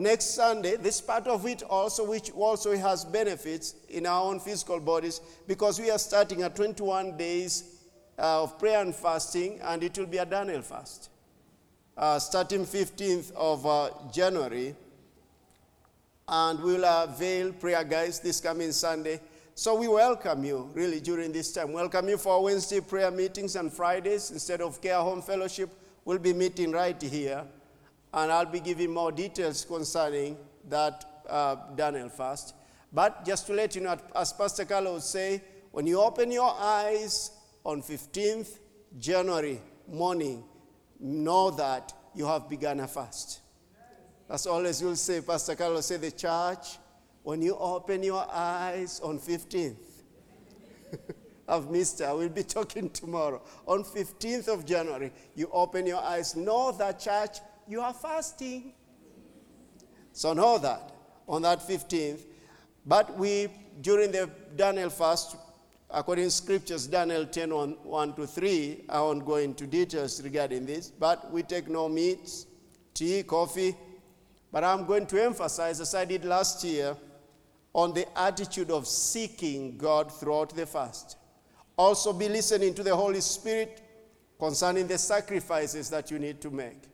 next Sunday, this part of it also, which also has benefits in our own physical bodies, because we are starting a 21 days uh, of prayer and fasting, and it will be a Daniel fast. Uh, starting 15th of uh, January, and we'll avail prayer guys this coming Sunday. So we welcome you really during this time. Welcome you for Wednesday prayer meetings and Fridays. Instead of care home fellowship, we'll be meeting right here. And I'll be giving more details concerning that uh, Daniel fast. But just to let you know, as Pastor Carlo would say, when you open your eyes on 15th January morning, know that you have begun a fast. That's always you'll say, Pastor Carlos say the church, when you open your eyes on 15th of Mr. I will be talking tomorrow. On 15th of January, you open your eyes. Know that church, you are fasting. So know that on that 15th. But we, during the Daniel fast, according to scriptures, Daniel 10 1, 1 to 3, I won't go into details regarding this, but we take no meats, tea, coffee, but I'm going to emphasize, as I did last year, on the attitude of seeking God throughout the fast. Also, be listening to the Holy Spirit concerning the sacrifices that you need to make.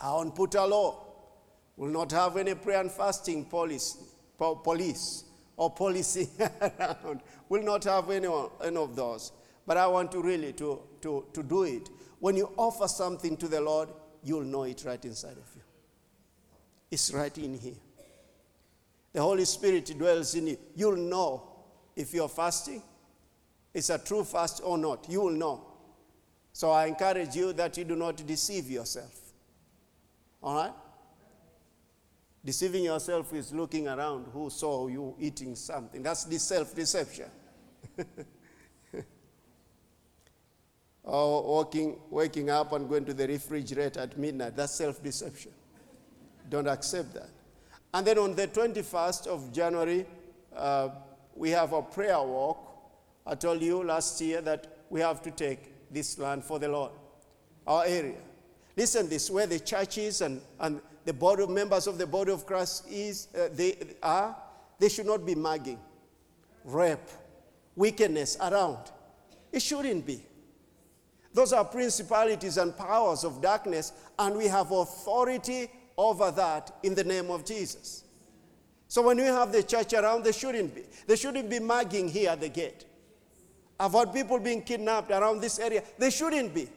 Our put a law will not have any prayer and fasting police, police or policy around. Will not have any, any of those. But I want to really to, to, to do it. When you offer something to the Lord, you'll know it right inside of you. It's right in here. The Holy Spirit dwells in you. You'll know if you're fasting, it's a true fast or not. You will know. So I encourage you that you do not deceive yourself. All right? Deceiving yourself is looking around who saw you eating something. That's the self deception. or walking, waking up and going to the refrigerator at midnight. That's self deception. Don't accept that. And then on the 21st of January, uh, we have a prayer walk. I told you last year that we have to take this land for the Lord, our area. Listen, this where the churches and, and the board of members of the body of Christ is, uh, they are, they should not be mugging, rape, wickedness around. It shouldn't be. Those are principalities and powers of darkness, and we have authority over that in the name of Jesus. So when we have the church around, there shouldn't be. There shouldn't be mugging here at the gate. I've heard people being kidnapped around this area. They shouldn't be.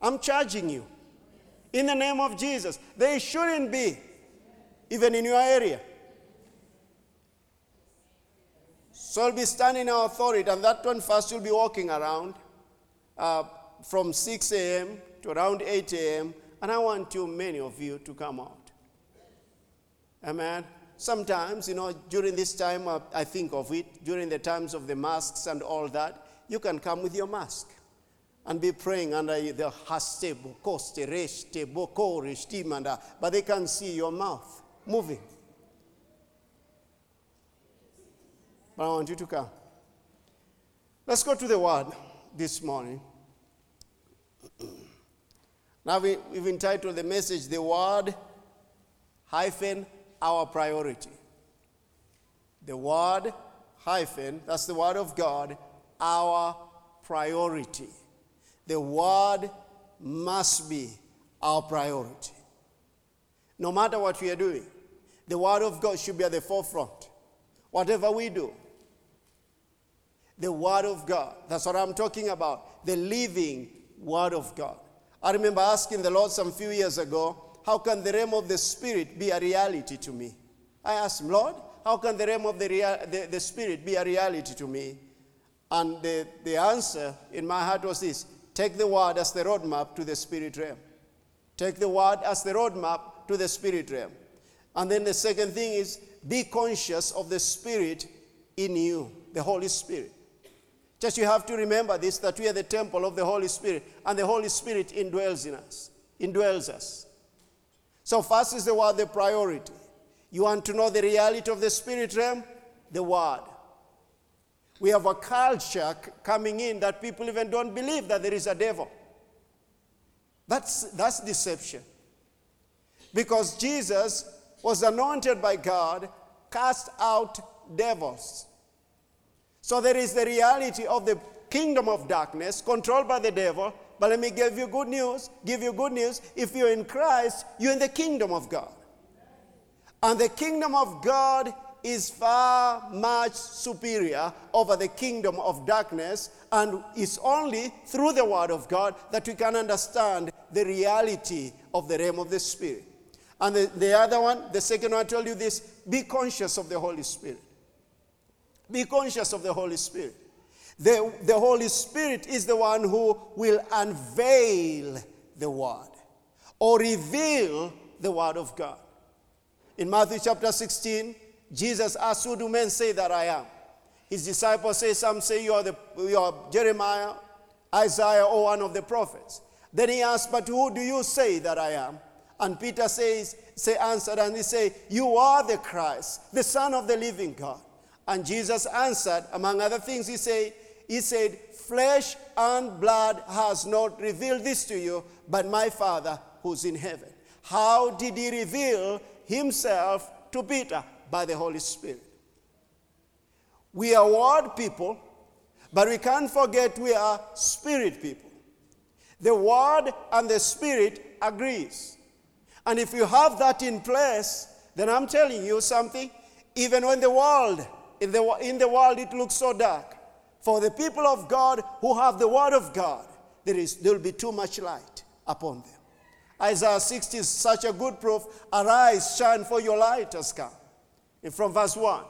I'm charging you. In the name of Jesus, they shouldn't be, even in your area. So I'll be standing in our authority, and that one first you'll be walking around uh, from 6 a.m. to around 8 a.m. And I want you, many of you, to come out. Amen. Sometimes, you know, during this time, uh, I think of it, during the times of the masks and all that, you can come with your mask and be praying under the haste, koste, reshte, boko, reshtimanda, but they can see your mouth moving. But I want you to come. Let's go to the word this morning. Now we, we, have entitled the message, The Word hyphen our priority. The Word hyphen, that's the Word of God, our priority. The Word must be our priority. No matter what we are doing, the Word of God should be at the forefront. Whatever we do, the Word of God, that's what I'm talking about, the living Word of God. I remember asking the Lord some few years ago, how can the realm of the Spirit be a reality to me? I asked him, Lord, how can the realm of the, rea- the, the Spirit be a reality to me? And the, the answer in my heart was this take the word as the roadmap to the spirit realm. Take the word as the roadmap to the spirit realm. And then the second thing is be conscious of the spirit in you, the Holy Spirit. Just you have to remember this that we are the temple of the Holy Spirit, and the Holy Spirit indwells in us, indwells us. So, first is the word, the priority. You want to know the reality of the spirit realm? The word. We have a culture coming in that people even don't believe that there is a devil. That's, that's deception. because Jesus was anointed by God, cast out devils. So there is the reality of the kingdom of darkness controlled by the devil. But let me give you good news. Give you good news. If you're in Christ, you're in the kingdom of God. And the kingdom of God is far much superior over the kingdom of darkness. And it's only through the word of God that we can understand the reality of the realm of the Spirit. And the, the other one, the second one, I told you this be conscious of the Holy Spirit. Be conscious of the Holy Spirit. The, the Holy Spirit is the one who will unveil the Word or reveal the Word of God. In Matthew chapter 16, Jesus asked, Who do men say that I am? His disciples say, Some say you are, the, you are Jeremiah, Isaiah, or one of the prophets. Then he asked, But who do you say that I am? And Peter says, say, answered, and he said, You are the Christ, the Son of the living God. And Jesus answered, among other things, he said, He said, Flesh and blood has not revealed this to you, but my Father who's in heaven. How did he reveal himself to Peter? By the Holy Spirit. We are word people, but we can't forget we are spirit people. The word and the spirit agrees. And if you have that in place, then I'm telling you something. Even when the world, in the, in the world, it looks so dark. For the people of God who have the word of God, there, is, there will be too much light upon them. Isaiah 60 is such a good proof. Arise, shine, for your light has come. From verse 1.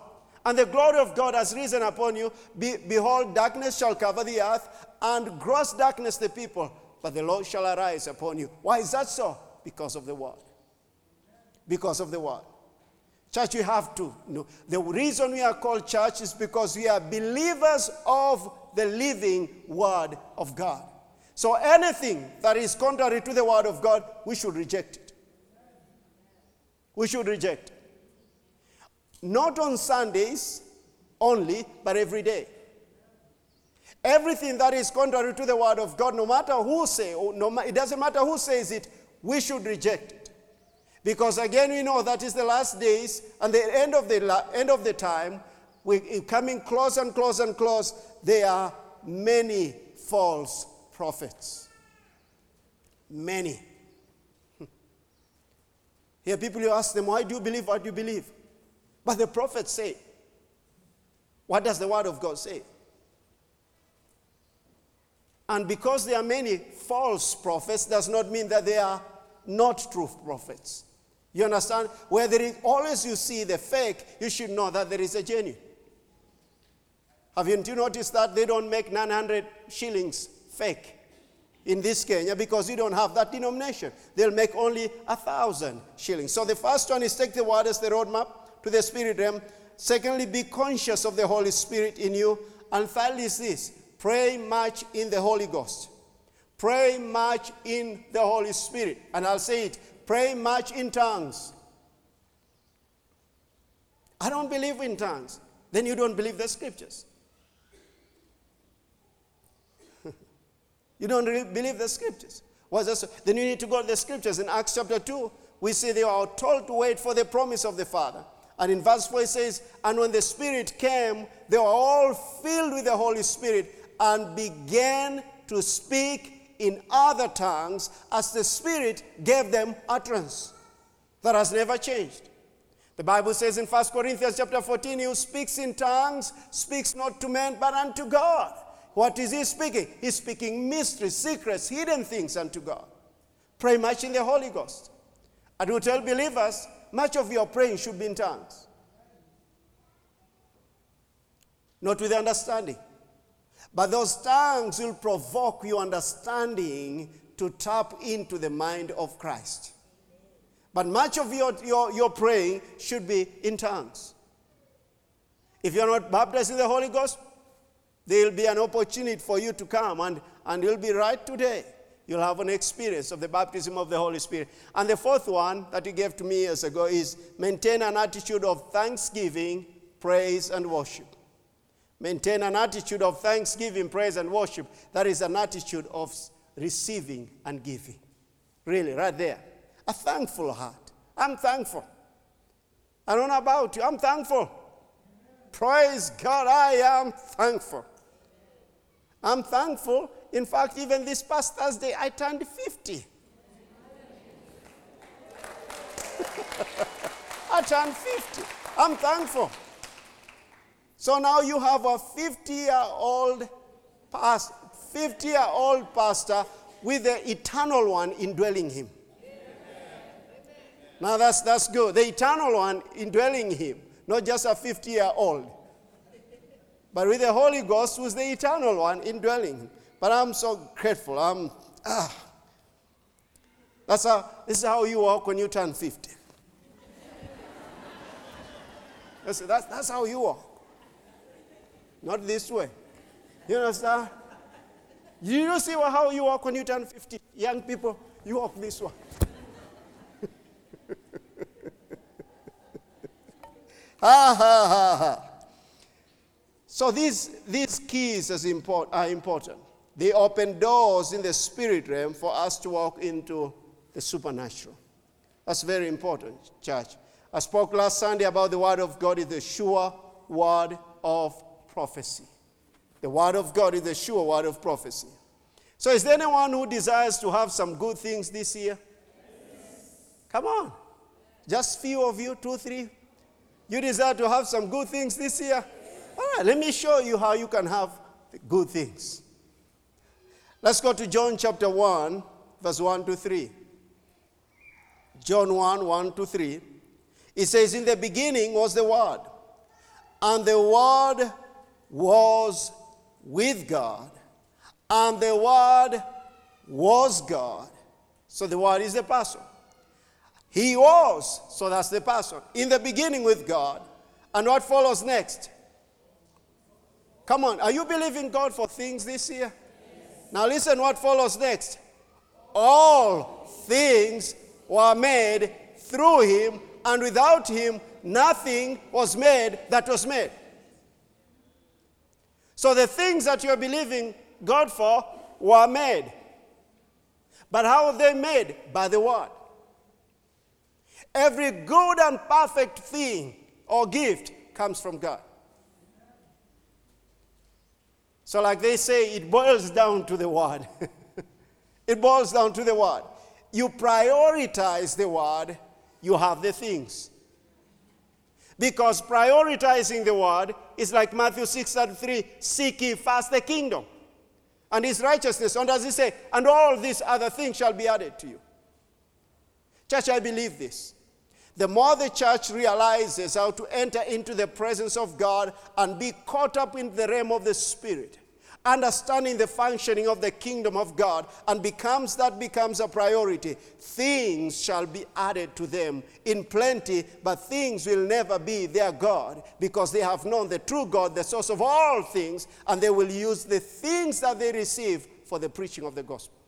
And the glory of God has risen upon you. Be, behold, darkness shall cover the earth, and gross darkness the people. But the Lord shall arise upon you. Why is that so? Because of the word because of the word. Church, we have to know. The reason we are called church is because we are believers of the living word of God. So anything that is contrary to the word of God, we should reject it. We should reject it. Not on Sundays only, but every day. Everything that is contrary to the word of God, no matter who say, oh, no, it doesn't matter who says it, we should reject it. Because again, we know that is the last days and the end of the, end of the time. We're coming close and close and close. There are many false prophets. Many. Here, people you ask them, why do you believe what you believe? But the prophets say, what does the word of God say? And because there are many false prophets, does not mean that they are not true prophets. You understand? Where there is always you see the fake, you should know that there is a genuine. Have you, you noticed that they don't make 900 shillings fake in this Kenya because you don't have that denomination? They'll make only a thousand shillings. So the first one is take the word as the roadmap to the spirit realm. Secondly, be conscious of the Holy Spirit in you. And thirdly is this pray much in the Holy Ghost. Pray much in the Holy Spirit. And I'll say it Pray much in tongues. I don't believe in tongues. Then you don't believe the scriptures. you don't believe the scriptures. This? Then you need to go to the scriptures. In Acts chapter 2, we see they are told to wait for the promise of the Father. And in verse 4 it says, And when the Spirit came, they were all filled with the Holy Spirit and began to speak in other tongues as the Spirit gave them utterance. That has never changed. The Bible says in 1 Corinthians chapter 14, he who speaks in tongues speaks not to men but unto God. What is he speaking? He's speaking mysteries, secrets, hidden things unto God. Pray much in the Holy Ghost. I do tell believers, much of your praying should be in tongues. Not with understanding. But those tongues will provoke your understanding to tap into the mind of Christ. But much of your, your, your praying should be in tongues. If you're not baptized in the Holy Ghost, there will be an opportunity for you to come, and, and you'll be right today. You'll have an experience of the baptism of the Holy Spirit. And the fourth one that he gave to me years ago is maintain an attitude of thanksgiving, praise, and worship. Maintain an attitude of thanksgiving, praise, and worship. That is an attitude of receiving and giving. Really, right there. A thankful heart. I'm thankful. I don't know about you. I'm thankful. Praise God, I am thankful. I'm thankful. In fact, even this past Thursday, I turned 50. I turned 50. I'm thankful. So now you have a 50 year old past, 50 year old pastor with the eternal one indwelling him. Now that's, that's good. The eternal one indwelling him, not just a 50 year old. But with the Holy Ghost, who's the eternal one indwelling him. But I'm so grateful. I'm, ah. That's how, this is how you walk when you turn 50. that's, that's, that's how you walk. Not this way. You understand? You don't see how you walk when you turn 50? Young people, you walk this way. ha ha ha ha. So these, these keys import, are important. They open doors in the spirit realm for us to walk into the supernatural. That's very important, church. I spoke last Sunday about the Word of God is the sure word of prophecy. The Word of God is the sure word of prophecy. So, is there anyone who desires to have some good things this year? Yes. Come on. Just few of you, two, three. You desire to have some good things this year? All right, let me show you how you can have good things. Let's go to John chapter 1, verse 1 to 3. John 1, 1 to 3. It says, In the beginning was the Word, and the Word was with God, and the Word was God. So the Word is the person. He was, so that's the person, in the beginning with God. And what follows next? Come on, are you believing God for things this year? Now listen what follows next. All things were made through him, and without him, nothing was made that was made. So the things that you're believing God for were made. But how are they made? By the word. Every good and perfect thing or gift comes from God. So, like they say, it boils down to the word. it boils down to the word. You prioritize the word, you have the things. Because prioritizing the word is like Matthew 6 33 seek ye first the kingdom and his righteousness. And does he say, and all these other things shall be added to you? Church, I believe this. The more the church realizes how to enter into the presence of God and be caught up in the realm of the Spirit, understanding the functioning of the kingdom of God, and becomes that becomes a priority, things shall be added to them in plenty, but things will never be their God because they have known the true God, the source of all things, and they will use the things that they receive for the preaching of the gospel.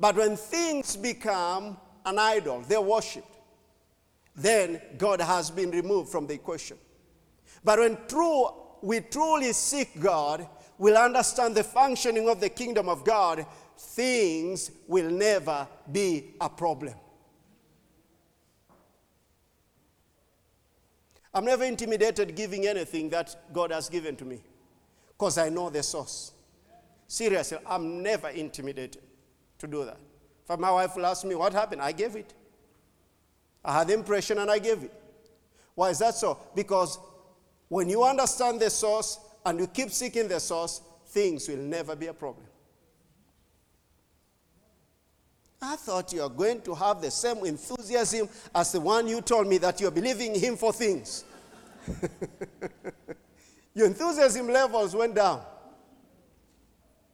But when things become an idol, they're worshipped, then God has been removed from the equation. But when true, we truly seek God, we'll understand the functioning of the kingdom of God, things will never be a problem. I'm never intimidated giving anything that God has given to me because I know the source. Seriously, I'm never intimidated to do that. If my wife will ask me, What happened? I gave it. I had the impression and I gave it. Why is that so? Because when you understand the source and you keep seeking the source, things will never be a problem. I thought you are going to have the same enthusiasm as the one you told me that you're believing him for things. Your enthusiasm levels went down.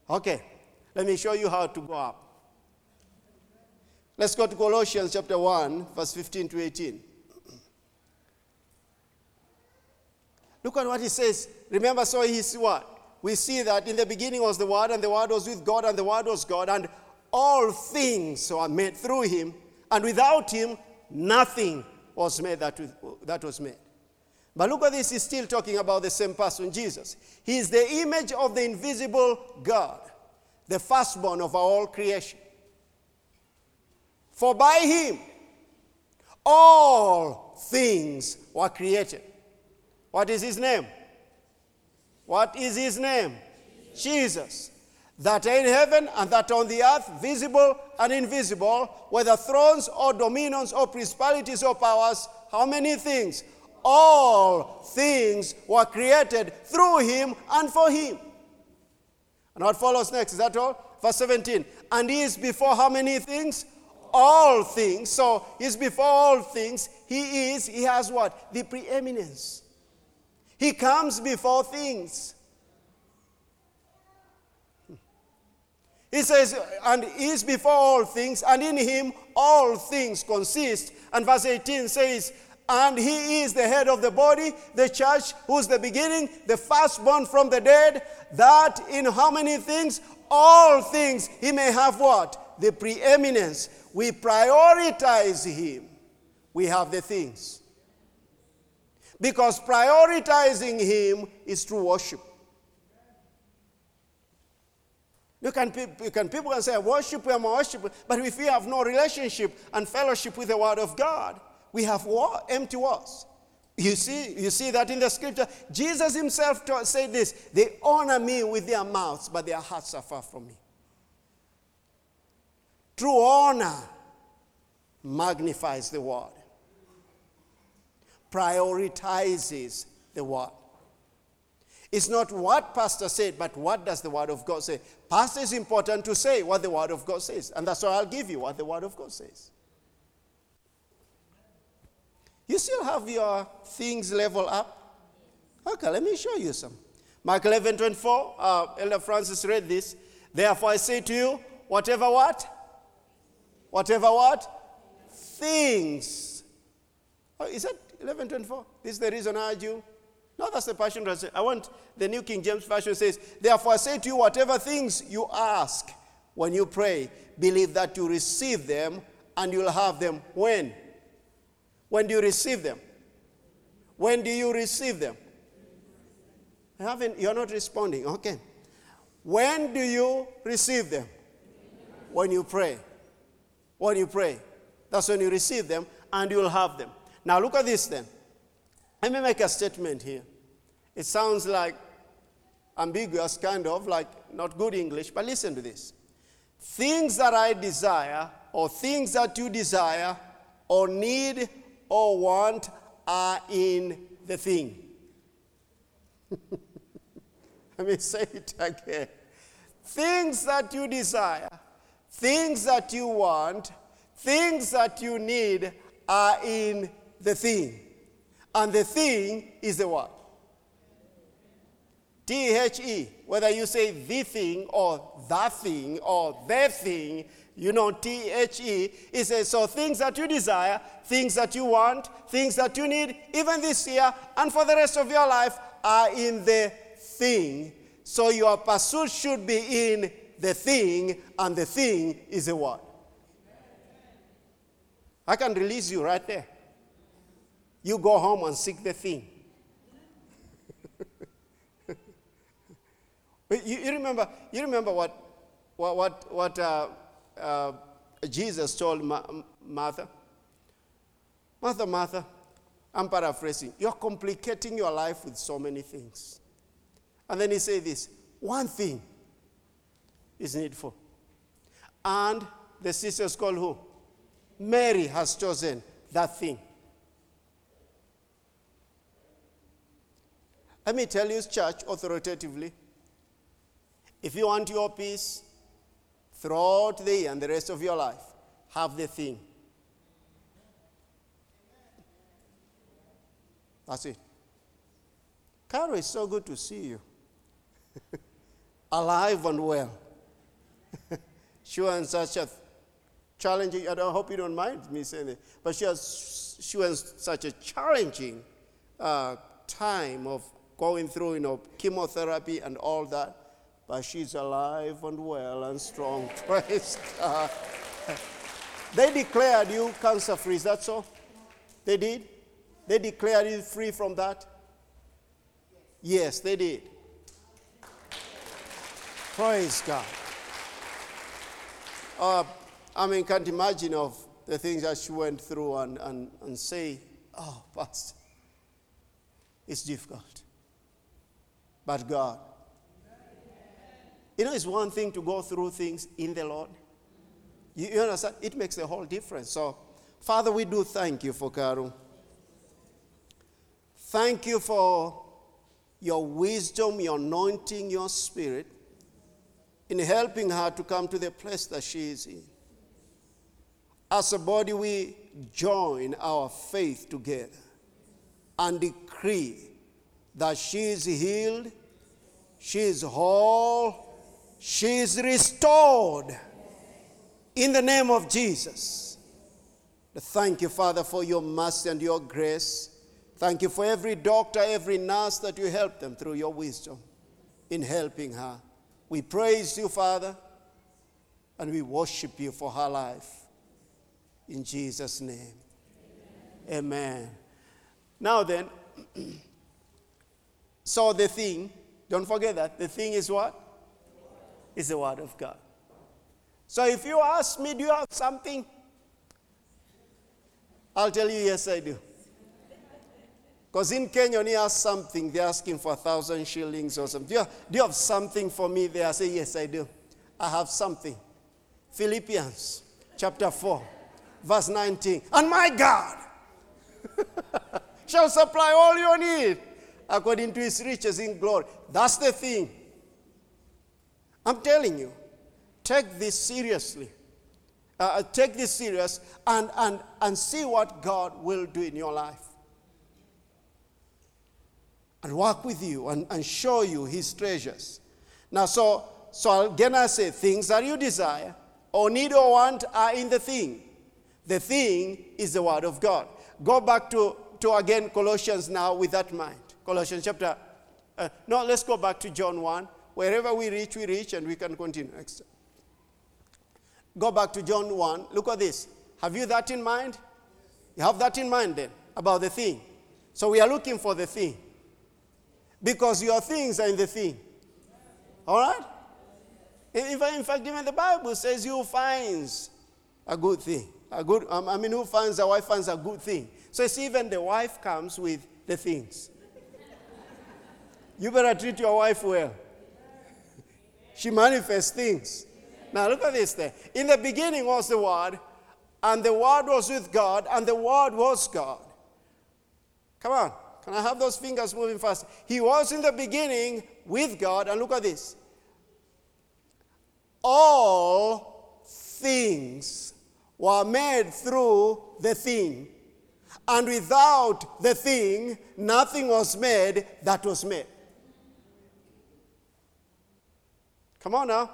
Okay, let me show you how to go up. Let's go to Colossians chapter 1, verse 15 to 18. Look at what he says. Remember, so he's what? We see that in the beginning was the Word, and the Word was with God, and the Word was God, and all things were made through him, and without him, nothing was made that, that was made. But look at this, he's still talking about the same person, Jesus. He is the image of the invisible God, the firstborn of all creation. For by him All things were created. What is his name? What is his name? Jesus. That in heaven and that on the earth, visible and invisible, whether thrones or dominions or principalities or powers, how many things? All things were created through him and for him. And what follows next? Is that all? Verse 17. And he is before how many things? All things. So he's before all things. He is, he has what? The preeminence. He comes before things. He says, and is before all things, and in him all things consist. And verse 18 says, and he is the head of the body, the church, who's the beginning, the firstborn from the dead, that in how many things? All things he may have what? The preeminence. We prioritize him. We have the things. Because prioritizing him is true worship. You can, you can, people can say, worship, we are worship, but if we have no relationship and fellowship with the Word of God, we have war, empty words. You see, you see that in the scripture. Jesus himself said this They honor me with their mouths, but their hearts are far from me. True honor magnifies the word, prioritizes the word. It's not what pastor said, but what does the word of God say? Pastor is important to say what the word of God says, and that's why I'll give you what the word of God says. You still have your things level up? Okay, let me show you some. Mark 11 24, uh, Elder Francis read this. Therefore I say to you, whatever what? Whatever what? Things. Oh, is that 11 24? This is the reason I urge you no, that's the Passion. I want the New King James Version says, Therefore I say to you, whatever things you ask when you pray, believe that you receive them and you'll have them. When? When do you receive them? When do you receive them? Haven't, you're not responding. Okay. When do you receive them? When you pray. When you pray. That's when you receive them and you'll have them. Now look at this then. Let me make a statement here. It sounds like ambiguous, kind of like not good English, but listen to this. Things that I desire, or things that you desire, or need, or want, are in the thing. Let me say it again. Things that you desire, things that you want, things that you need are in the thing. And the thing is the what? T H E. Whether you say the thing or that thing or the thing, you know, T H E. It says, so things that you desire, things that you want, things that you need, even this year and for the rest of your life, are in the thing. So your pursuit should be in the thing, and the thing is a what? I can release you right there. You go home and seek the thing. you, you, remember, you remember what, what, what, what uh, uh, Jesus told Ma- Martha? Martha, Martha, I'm paraphrasing. You're complicating your life with so many things. And then he said this one thing is needful. And the sisters called who? Mary has chosen that thing. Let me tell you, church, authoritatively if you want your peace throughout the year and the rest of your life, have the thing. That's it. Caro, it's so good to see you. Alive and well. she was such a challenging, I don't hope you don't mind me saying it, but she was, she was such a challenging uh, time of going through, you know, chemotherapy and all that, but she's alive and well and strong. Praise God. They declared you cancer free, is that so? They did? They declared you free from that? Yes, they did. Praise God. Uh, I mean, can't imagine of the things that she went through and, and, and say, oh, Pastor, it's difficult. But God, you know, it's one thing to go through things in the Lord. You, you understand? It makes a whole difference. So, Father, we do thank you for Karu. Thank you for your wisdom, your anointing, your spirit in helping her to come to the place that she is in. As a body, we join our faith together and decree that she is healed, she is whole, she is restored in the name of Jesus. Thank you, Father, for your mercy and your grace. Thank you for every doctor, every nurse that you help them through your wisdom in helping her. We praise you, Father, and we worship you for her life. In Jesus' name. Amen. Amen. Now then, so the thing, don't forget that, the thing is what? Is the Word of God. So if you ask me, do you have something? I'll tell you, yes, I do. Because in Kenya, when you ask something, they're asking for a thousand shillings or something. Do you, have, do you have something for me there? I say, yes, I do. I have something. Philippians chapter 4, verse 19. And my God shall supply all your need according to his riches in glory. That's the thing. I'm telling you, take this seriously. Uh, uh take this serious and, and, and see what God will do in your life and work with you and, and show you his treasures. Now, so, so again, I say things that you desire or need or want are in the thing. The thing is the word of God. Go back to, to again Colossians now with that mind. Colossians chapter, uh, no, let's go back to John 1. Wherever we reach, we reach, and we can continue next. Go back to John 1. Look at this. Have you that in mind? You have that in mind then about the thing. So we are looking for the thing. Because your things are in the thing. All right? In, fact, even the Bible says who finds a good thing. A good, um, I mean, who finds a wife finds a good thing. So it's even the wife comes with the things. you better treat your wife well. She manifests things. Now look at this thing. In the beginning was the Word, and the Word was with God, and the Word was God. Come on. Can I have those fingers moving fast? He was in the beginning with God, and look at this. All things were made through the thing, and without the thing, nothing was made that was made. Come on now.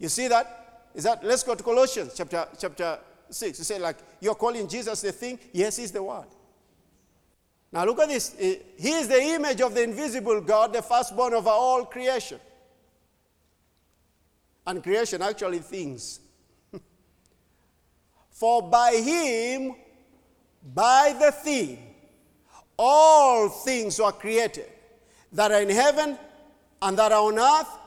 You see that? Is that let's go to Colossians chapter chapter 6. You say, like, you're calling Jesus the thing? Yes, he's the word. Now look at this. He is the image of the invisible God, the firstborn of all creation. And creation actually things. For by him, by the thing, all things were created that are in heaven and that are on earth,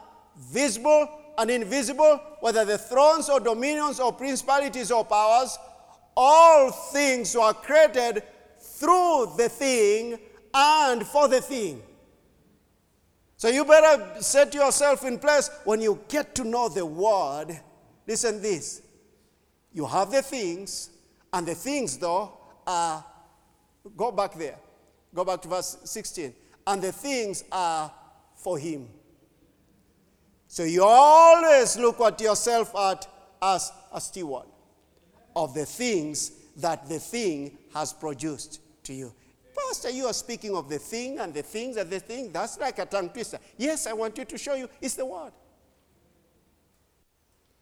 visible and invisible, whether the thrones or dominions or principalities or powers, all things were created through the thing and for the thing. So you better set yourself in place when you get to know the word. Listen this. You have the things, and the things though are go back there. Go back to verse 16. And the things are for him. So you always look at yourself at as a steward of the things that the thing has produced to you. Pastor, you are speaking of the thing and the things and the thing. That's like a tongue twister. Yes, I want you to show you it's the word.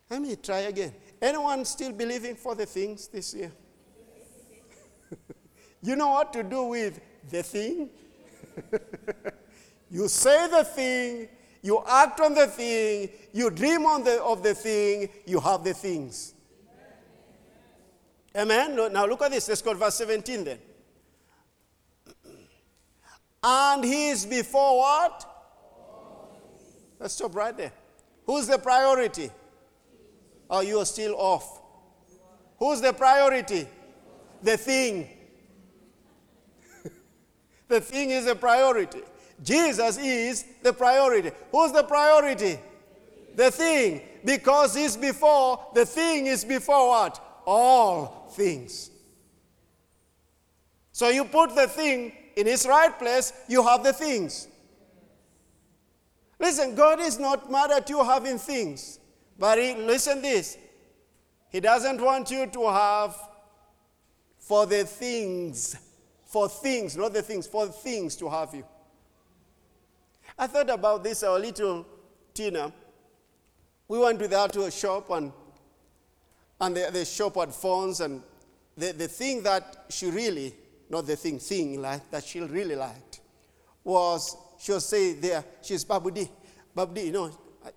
Let me try again. Anyone still believing for the things this year? you know what to do with the thing? you say the thing, you act on the thing, you dream on the, of the thing, you have the things. Amen? Now look at this. Let's go to verse 17 then. And he is before what? Let's stop right there. Who's the priority? Oh, you are still off. Who's the priority? The thing. the thing is a priority. Jesus is the priority. Who's the priority? The thing. Because he's before, the thing is before what? All things. So you put the thing in His right place, you have the things. Listen, God is not mad at you having things. But he, listen this. He doesn't want you to have for the things, for things, not the things, for things to have you. I thought about this, our little Tina. We went with her to a shop and, and the, the shop had phones and the, the thing that she really, not the thing, thing like, that she really liked was, she'll say there, she's Babudi. Babudi, you know,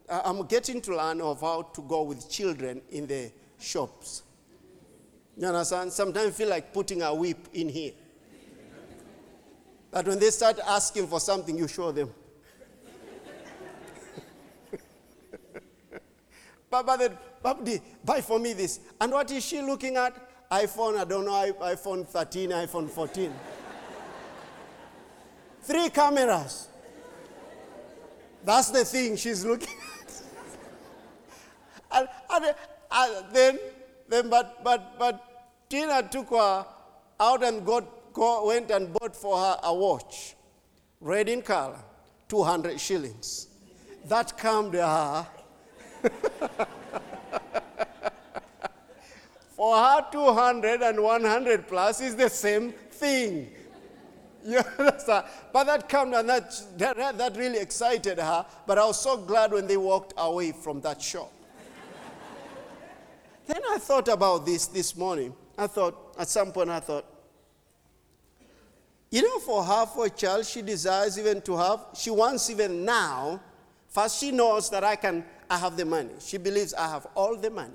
I, I'm getting to learn of how to go with children in the shops. You understand? Sometimes I feel like putting a whip in here. But when they start asking for something, you show them. Then, Babdi, buy for me this. And what is she looking at? iPhone, I don't know, iPhone 13, iPhone 14. Three cameras. That's the thing she's looking at. and, and, and, then, then but, but, but Tina took her out and got, go, went and bought for her a watch, red in color, 200 shillings. That calmed her. for her, 200 and 100 plus is the same thing. You understand? But that came and that, that, that really excited her. But I was so glad when they walked away from that shop. then I thought about this this morning. I thought, at some point, I thought, you know, for her, for a child, she desires even to have, she wants even now, first she knows that I can, I have the money. She believes I have all the money.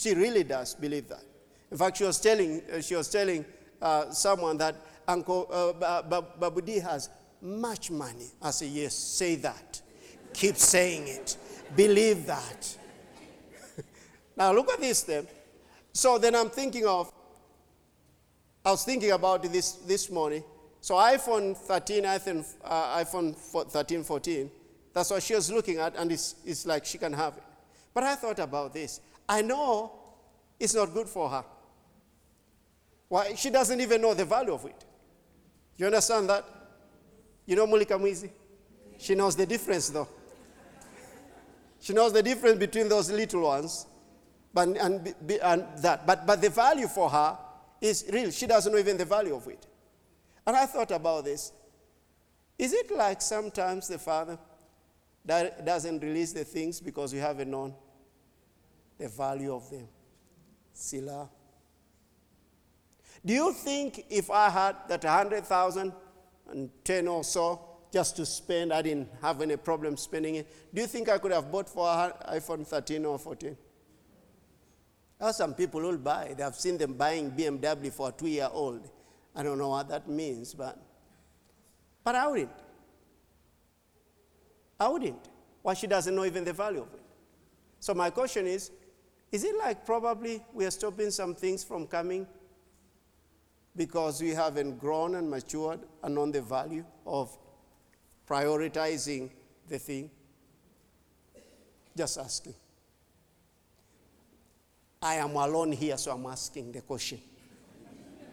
She really does believe that. In fact, she was telling, uh, she was telling uh, someone that Uncle uh, Babudi has much money. I say, yes, say that. Keep saying it. Believe that. now look at this then. So then I'm thinking of, I was thinking about this this morning. So iPhone 13, iPhone, uh, iPhone 13, 14, that's what she was looking at, and it's, it's like she can have it. But I thought about this. I know it's not good for her. Why? She doesn't even know the value of it. You understand that? You know Mulika Mwizi? She knows the difference though. She knows the difference between those little ones but, and, and that. But, but the value for her is real. She doesn't know even the value of it. And I thought about this. Is it like sometimes the Father doesn't release the things because we haven't known the value of them? Sila. Do you think if I had that 100,000 and 10 or so just to spend, I didn't have any problem spending it, do you think I could have bought for iPhone 13 or 14? There are some people who'll buy. They have seen them buying BMW for a two year old. I don't know what that means, but, but I wouldn't. I wouldn't. Why she doesn't know even the value of it. So my question is, is it like probably we are stopping some things from coming because we haven't grown and matured and known the value of prioritizing the thing? Just asking. I am alone here, so I'm asking the question.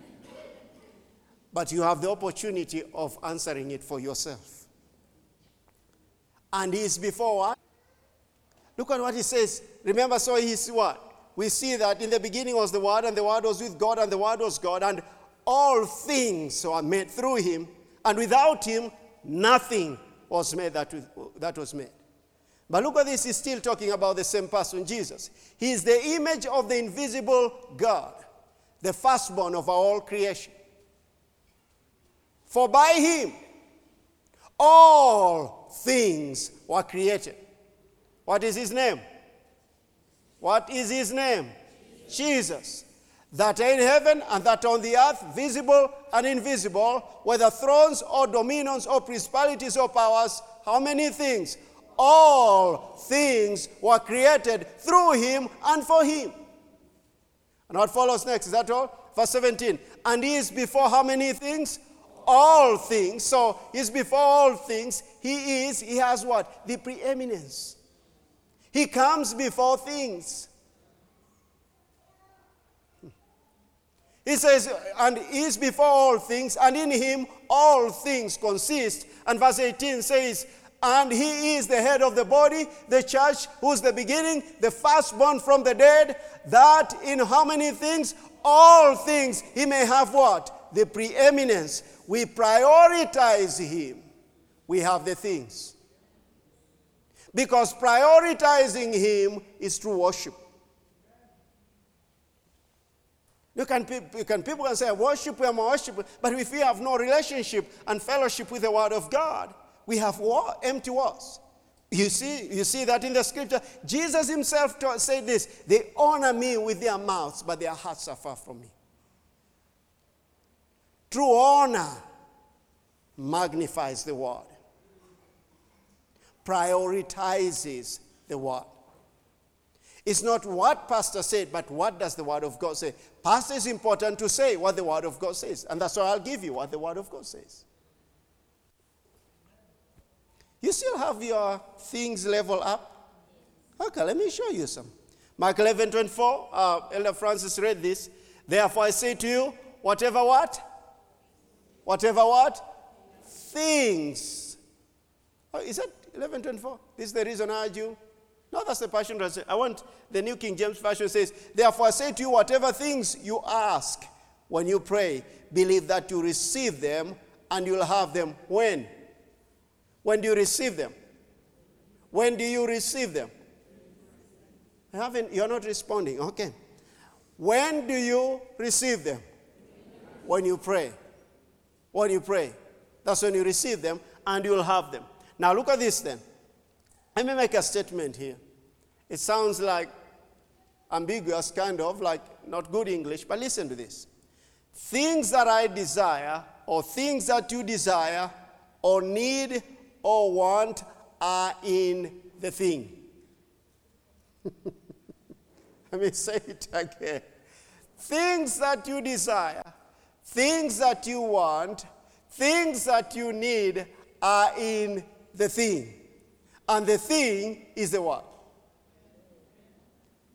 but you have the opportunity of answering it for yourself. And he is before what? Look at what he says. Remember, so he's what? We see that in the beginning was the Word, and the Word was with God, and the Word was God, and all things are made through him, and without him, nothing was made that, that was made. But look at this, he's still talking about the same person, Jesus. He is the image of the invisible God, the firstborn of all creation. For by him, all things were created. What is his name? What is his name? Jesus that are in heaven and that on the earth, visible and invisible, whether thrones or dominions or principalities or powers, how many things? All things were created through him and for him. And what follows next? Is that all? Verse 17. And he is before how many things? All things. So he's before all things. He is, he has what? The preeminence. He comes before things. He says, and is before all things, and in him all things consist. And verse 18 says, and he is the head of the body, the church, who's the beginning, the firstborn from the dead, that in how many things? All things he may have what? The preeminence. We prioritize him. We have the things. Because prioritizing him is true worship. You can, you can, people can say, worship, I'm worship, but if we have no relationship and fellowship with the Word of God, we have war, empty words. You see, you see that in the scripture. Jesus himself taught, said this They honor me with their mouths, but their hearts are far from me. True honor magnifies the word, prioritizes the word. It's not what pastor said, but what does the word of God say? Pastor is important to say what the word of God says, and that's why I'll give you what the word of God says. You still have your things level up? Okay, let me show you some. Mark 11, 24, uh, Elder Francis read this. Therefore I say to you, whatever what? Whatever what? Things. Oh, is that 11, 24? This is the reason I you No, that's the Passion I want the New King James Version says, Therefore I say to you, whatever things you ask when you pray, believe that you receive them and you'll have them when? When do you receive them? When do you receive them? Haven't, you're not responding. Okay. When do you receive them? When you pray. When you pray. That's when you receive them and you'll have them. Now look at this then. Let me make a statement here. It sounds like ambiguous, kind of, like not good English, but listen to this. Things that I desire, or things that you desire, or need, or want, are in the thing. Let me say it again. Things that you desire, things that you want, things that you need are in the thing. And the thing is the what?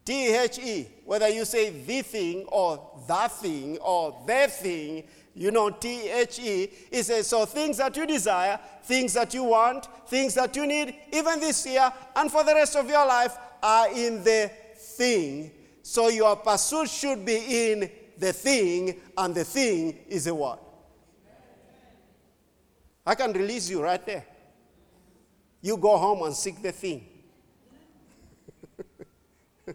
T H E. Whether you say the thing or the thing or the thing, you know, T H E. It says, so things that you desire, things that you want, things that you need, even this year and for the rest of your life, are in the thing. So your pursuit should be in the thing, and the thing is the what? I can release you right there. You go home and seek the thing.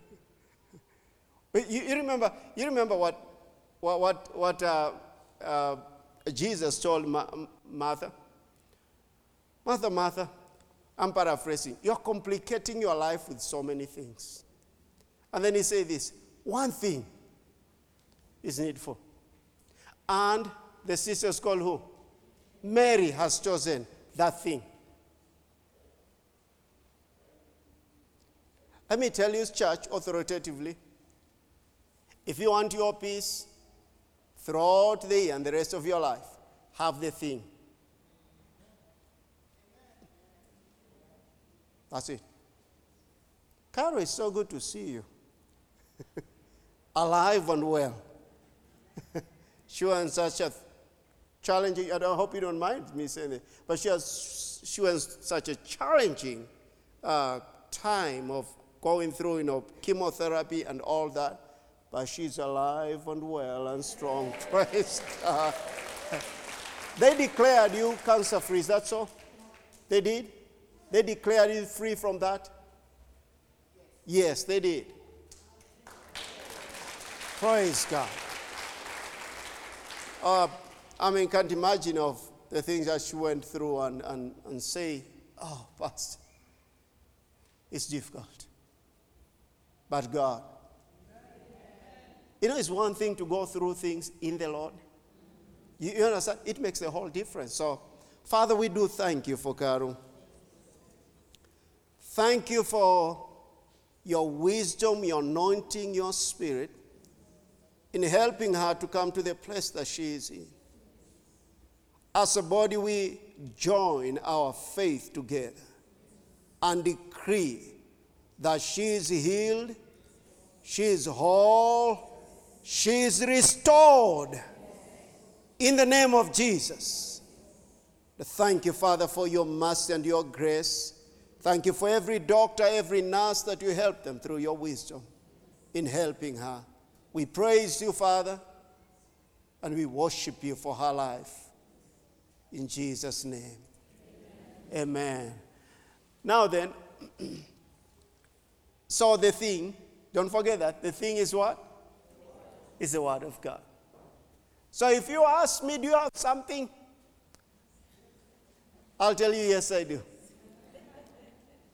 you, you, remember, you remember what, what, what, what uh, uh, Jesus told Ma- Martha? Martha, Martha, I'm paraphrasing. You're complicating your life with so many things. And then he said this one thing is needful. And the sisters called who? Mary has chosen that thing. Let me tell you, church, authoritatively if you want your peace throughout the year and the rest of your life, have the thing. That's it. Carol, it's so good to see you. Alive and well. she was such a challenging, I hope you don't mind me saying it, but she was, she was such a challenging uh, time of going through, you know, chemotherapy and all that. But she's alive and well and strong. Praise God. They declared you cancer free, is that so? They did? They declared you free from that? Yes, they did. Praise God. Uh, I mean, can't imagine of the things that she went through and, and, and say, oh, Pastor, it's difficult. But God. You know, it's one thing to go through things in the Lord. You, you understand? It makes a whole difference. So, Father, we do thank you for Karu. Thank you for your wisdom, your anointing, your spirit. in helping her to come to the place that she is in. As a body, we join our faith together and decree that she is healed, she is whole, she is restored in the name of Jesus. Thank you, Father, for your mercy and your grace. Thank you for every doctor, every nurse that you help them through your wisdom in helping her. We praise you, Father, and we worship you for her life. In Jesus' name. Amen. Amen. Now then, so the thing, don't forget that, the thing is what? Is the Word of God. So if you ask me, do you have something? I'll tell you, yes, I do.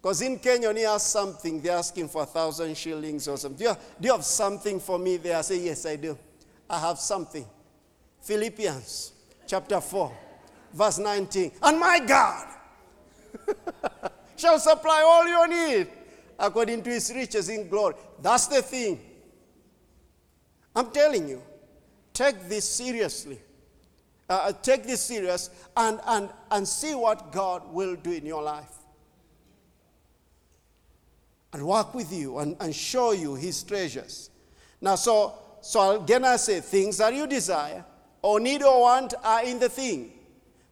Because in Kenya, when you ask something, they're asking for a thousand shillings or something. Do you, have, do you have something for me there? I say, yes, I do. I have something. Philippians chapter 4 verse 19. And my God shall supply all your need according to his riches in glory. That's the thing. I'm telling you, take this seriously. Uh, uh, take this serious and, and, and see what God will do in your life. And work with you and, and show you his treasures. Now, so, so again, I say things that you desire or need or want are in the thing.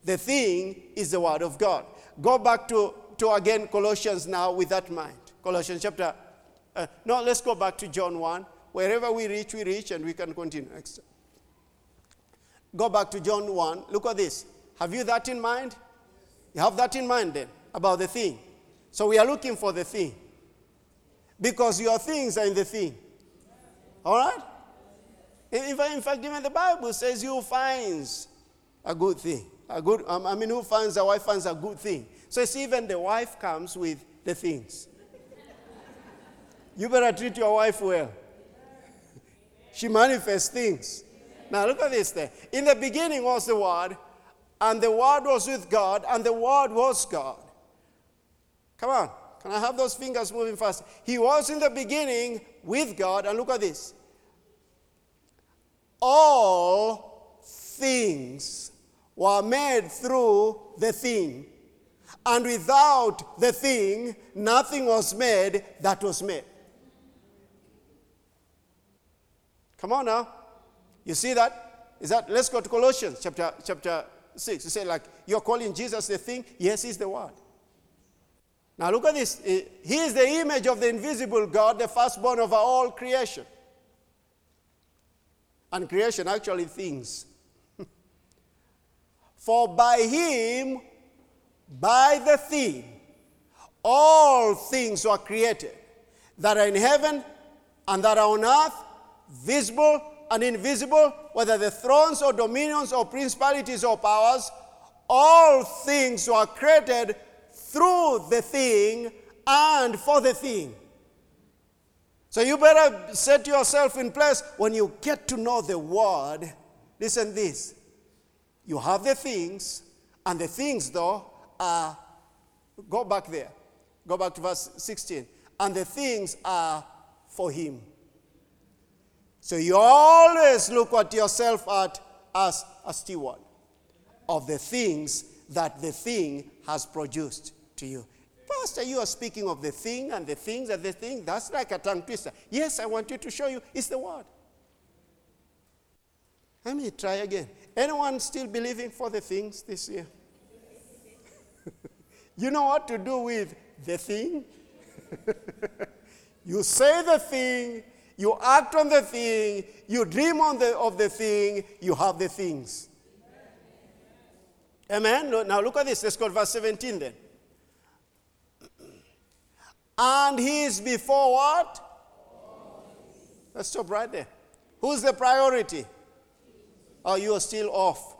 The thing is the Word of God. Go back to, to again Colossians now with that mind. Colossians chapter, uh, no, let's go back to John 1. Wherever we reach, we reach, and we can continue next. Go back to John 1. Look at this. Have you that in mind? You have that in mind then about the thing. So we are looking for the thing. Because your things are in the thing. All right? In fact, even the Bible says you finds a good thing. A good, I mean, who finds a wife finds a good thing. So it's even the wife comes with the things. You better treat your wife well. She manifests things. Now look at this there. In the beginning was the Word, and the Word was with God, and the Word was God. Come on. Can I have those fingers moving fast? He was in the beginning with God, and look at this. All things were made through the thing. And without the thing, nothing was made that was made. Come on now. You see that? Is that let's go to Colossians chapter chapter 6. You say, like, you're calling Jesus the thing? Yes, he's the word. Now look at this. He is the image of the invisible God, the firstborn of all creation. And creation actually things. For by him, by the thing, all things were created that are in heaven and that are on earth, visible and invisible, whether the thrones or dominions or principalities or powers, all things were created through the thing and for the thing. So you better set yourself in place when you get to know the word. Listen this. You have the things, and the things, though, are, go back there. Go back to verse 16. And the things are for Him. So you always look at yourself at as a steward of the things that the thing has produced to you. Pastor, you are speaking of the thing and the things and the thing. That's like a tongue twister. Yes, I want you to show you it's the word. Let me try again. Anyone still believing for the things this year? you know what to do with the thing? you say the thing, you act on the thing, you dream on the, of the thing, you have the things. Amen? Now look at this. Let's go to verse 17 then. And he is before what? Let's stop right there. Who's the priority? or you are still off?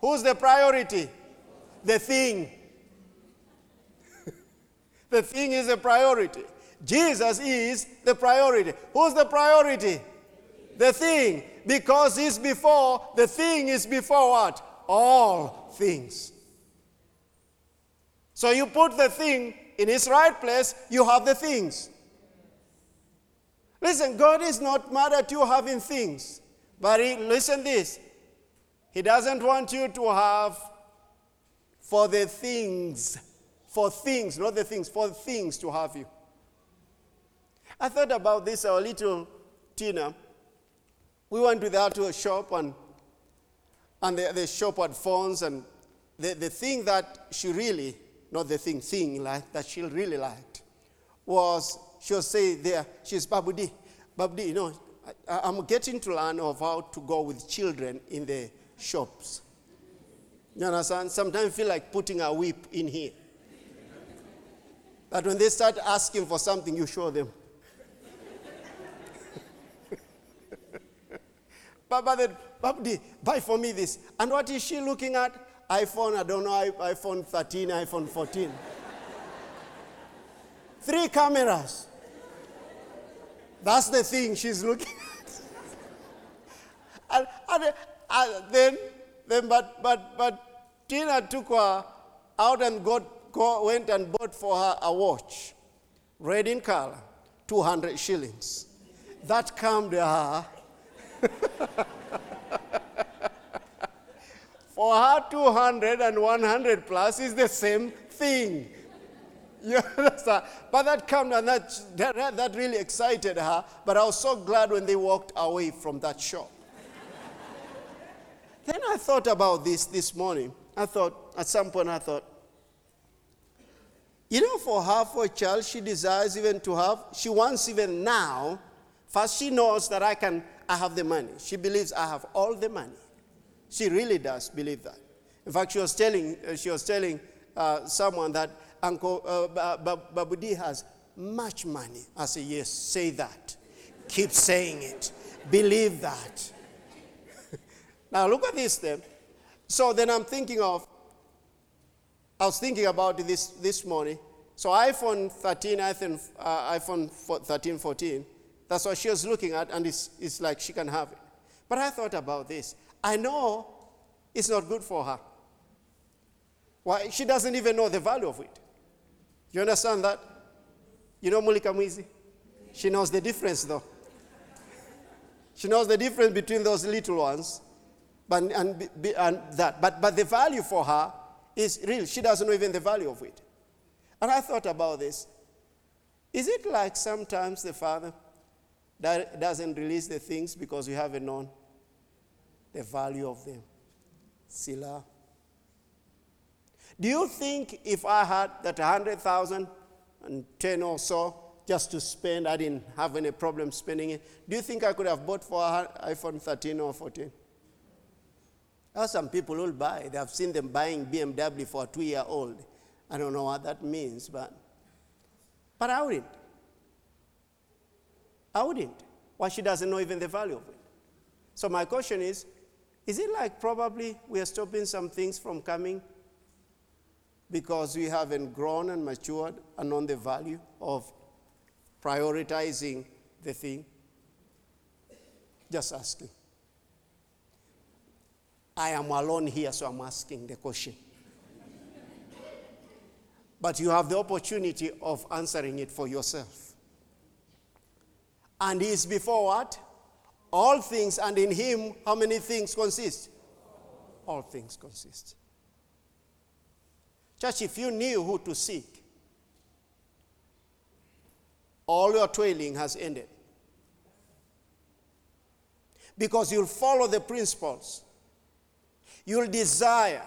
Who's the priority? The thing. the thing is a priority. Jesus is the priority. Who's the priority? The thing. Because he's before, the thing is before what? All things. So you put the thing in its right place, you have the things. Listen, God is not mad at you having things. But he, listen this. He doesn't want you to have for the things. For things, not the things, for things to have you. I thought about this, our little Tina. We went with her to a shop and, and the, the shop had phones and the, the thing that she really, not the thing, thing like that she really liked was she'll say there, she's Babudi. Babudi, you know, I, I'm getting to learn of how to go with children in the shops. You understand? Sometimes I feel like putting a whip in here. That when they start asking for something, you show them. Then, Babdi, buy for me this. And what is she looking at? iPhone, I don't know, iPhone 13, iPhone 14. Three cameras. That's the thing she's looking at. and, and, and, then, then but, but, but Tina took her out and got, go, went and bought for her a watch, red in color, 200 shillings. That calmed her. for her, 200 and 100 plus is the same thing. Understand? But that came and that, that, that really excited her. But I was so glad when they walked away from that shop. then I thought about this this morning. I thought, at some point, I thought, you know, for her, for a child, she desires even to have, she wants even now, first she knows that I can, I have the money. She believes I have all the money. She really does believe that. In fact, she was telling, uh, she was telling uh, someone that Uncle uh, Babudi has much money. I say, yes, say that. Keep saying it. Believe that. now look at this then. So then I'm thinking of, I was thinking about this this morning. So iPhone 13, iPhone, uh, iPhone 13, 14, that's what she was looking at, and it's, it's like she can have it. But I thought about this. I know it's not good for her. Why? She doesn't even know the value of it. You understand that? You know Mulika Mwizi? She knows the difference though. She knows the difference between those little ones but, and, and that. But, but the value for her is real. She doesn't know even the value of it. And I thought about this. Is it like sometimes the Father that doesn't release the things because we haven't known the value of them? Sila. Do you think if I had that 100,000 and 10 or so just to spend, I didn't have any problem spending it, do you think I could have bought for iPhone 13 or 14? There are some people who buy. They have seen them buying BMW for a two year old. I don't know what that means, but, but I wouldn't. I wouldn't. Why she doesn't know even the value of it. So my question is, is it like probably we are stopping some things from coming because we haven't grown and matured and known the value of prioritizing the thing? Just asking. I am alone here, so I'm asking the question. but you have the opportunity of answering it for yourself. And he is before what? All things, and in him, how many things consist? All things consist. Church, if you knew who to seek, all your toiling has ended. Because you'll follow the principles, you'll desire,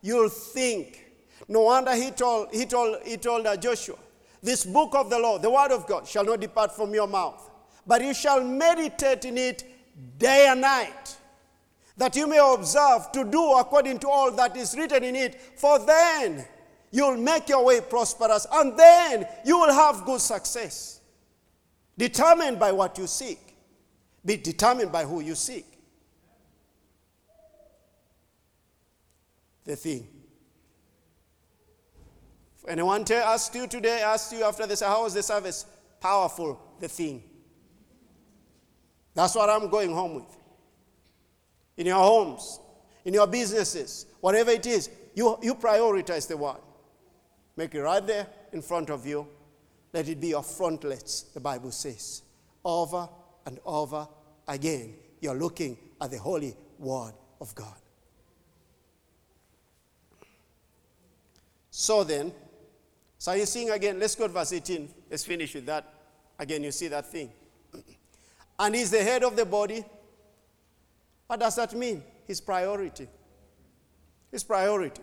you'll think. No wonder he told, he told, he told uh, Joshua, This book of the law, the word of God, shall not depart from your mouth, but you shall meditate in it day and night that you may observe to do according to all that is written in it. For then you'll make your way prosperous, and then you will have good success. Determined by what you seek, be determined by who you seek. The thing. If anyone asked you today, asked you after this, how was the service? Powerful, the thing. That's what I'm going home with. In your homes, in your businesses, whatever it is, you, you prioritize the word. Make it right there in front of you. Let it be your frontlets, the Bible says. over and over again. You're looking at the holy word of God. So then, so you're seeing again, let's go to verse 18. Let's finish with that. Again, you see that thing. And he's the head of the body. What does that mean? His priority. His priority.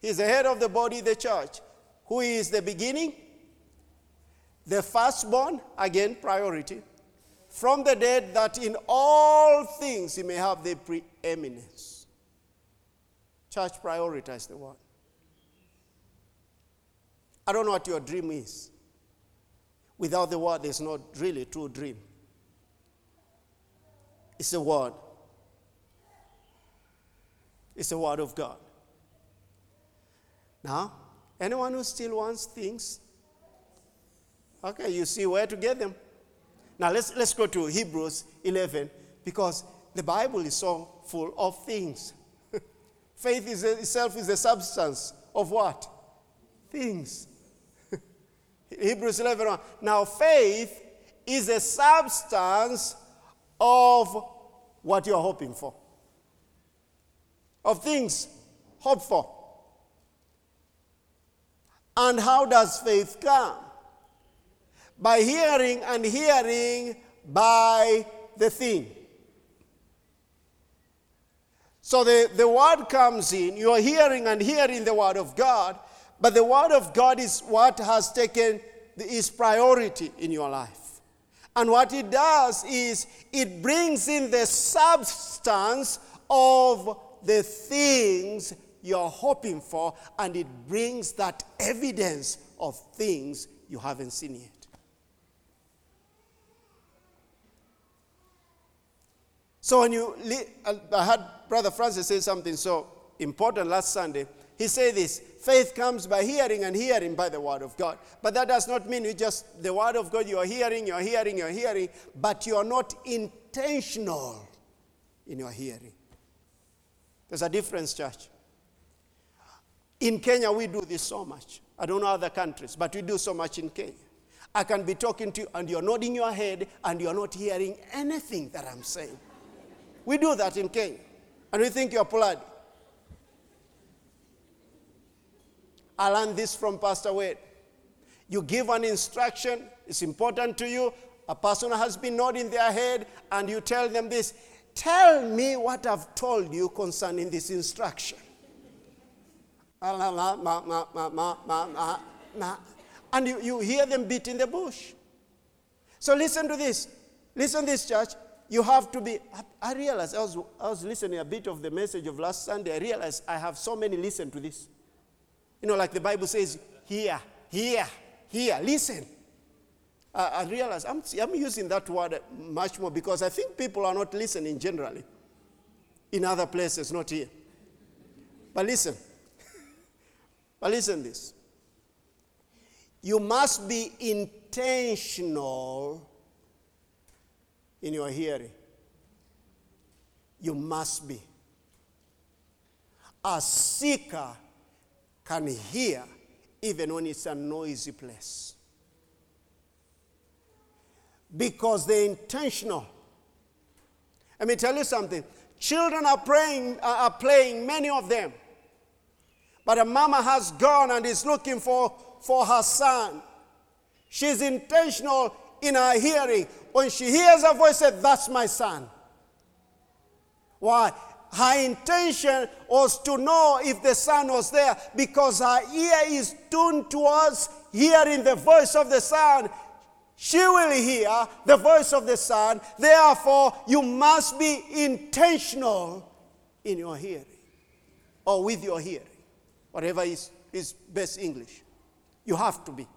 He's the head of the body, the church, who is the beginning, the firstborn, again, priority, from the dead, that in all things he may have the preeminence. Church, prioritize the word. I don't know what your dream is. Without the word, there's not really true dream. It's a word. It's the word of God. Now, anyone who still wants things, okay, you see where to get them. Now let's, let's go to Hebrews 11 because the Bible is so full of things. Faith is itself is the substance of what? Things. Hebrews 11. Now faith is a substance of what you're hoping for. Of things hoped for. And how does faith come? By hearing and hearing by the thing. So the, the word comes in, you are hearing and hearing the word of God, but the word of God is what has taken its priority in your life. And what it does is it brings in the substance of the things you're hoping for, and it brings that evidence of things you haven't seen yet. So when you, uh, I had Brother Francis say something so important last Sunday. He said this faith comes by hearing, and hearing by the word of God. But that does not mean you just, the word of God, you are hearing, you are hearing, you are hearing, but you are not intentional in your hearing. There's a difference, church. In Kenya, we do this so much. I don't know other countries, but we do so much in Kenya. I can be talking to you and you're nodding your head and you're not hearing anything that I'm saying. We do that in Kenya. And we think you're polite. I learned this from Pastor Wade. You give an instruction, it's important to you. A person has been nodding their head, and you tell them this Tell me what I've told you concerning this instruction. And you, you hear them beating the bush. So listen to this. Listen to this, church. You have to be. I realized, I was, I was listening a bit of the message of last Sunday. I realized I have so many listen to this. You know, like the Bible says, hear, hear, hear, listen. I, I realize I'm, I'm using that word much more because I think people are not listening generally in other places, not here. But listen. but listen this. You must be intentional in your hearing. You must be. A seeker can hear even when it's a noisy place because they're intentional. Let me tell you something. Children are praying, are playing, many of them. But a mama has gone and is looking for, for her son. She's intentional in her hearing. When she hears a voice, said, That's my son. Why? Her intention was to know if the son was there because her ear is tuned towards hearing the voice of the son she will hear the voice of the Son. Therefore, you must be intentional in your hearing or with your hearing, whatever is, is best English. You have to be.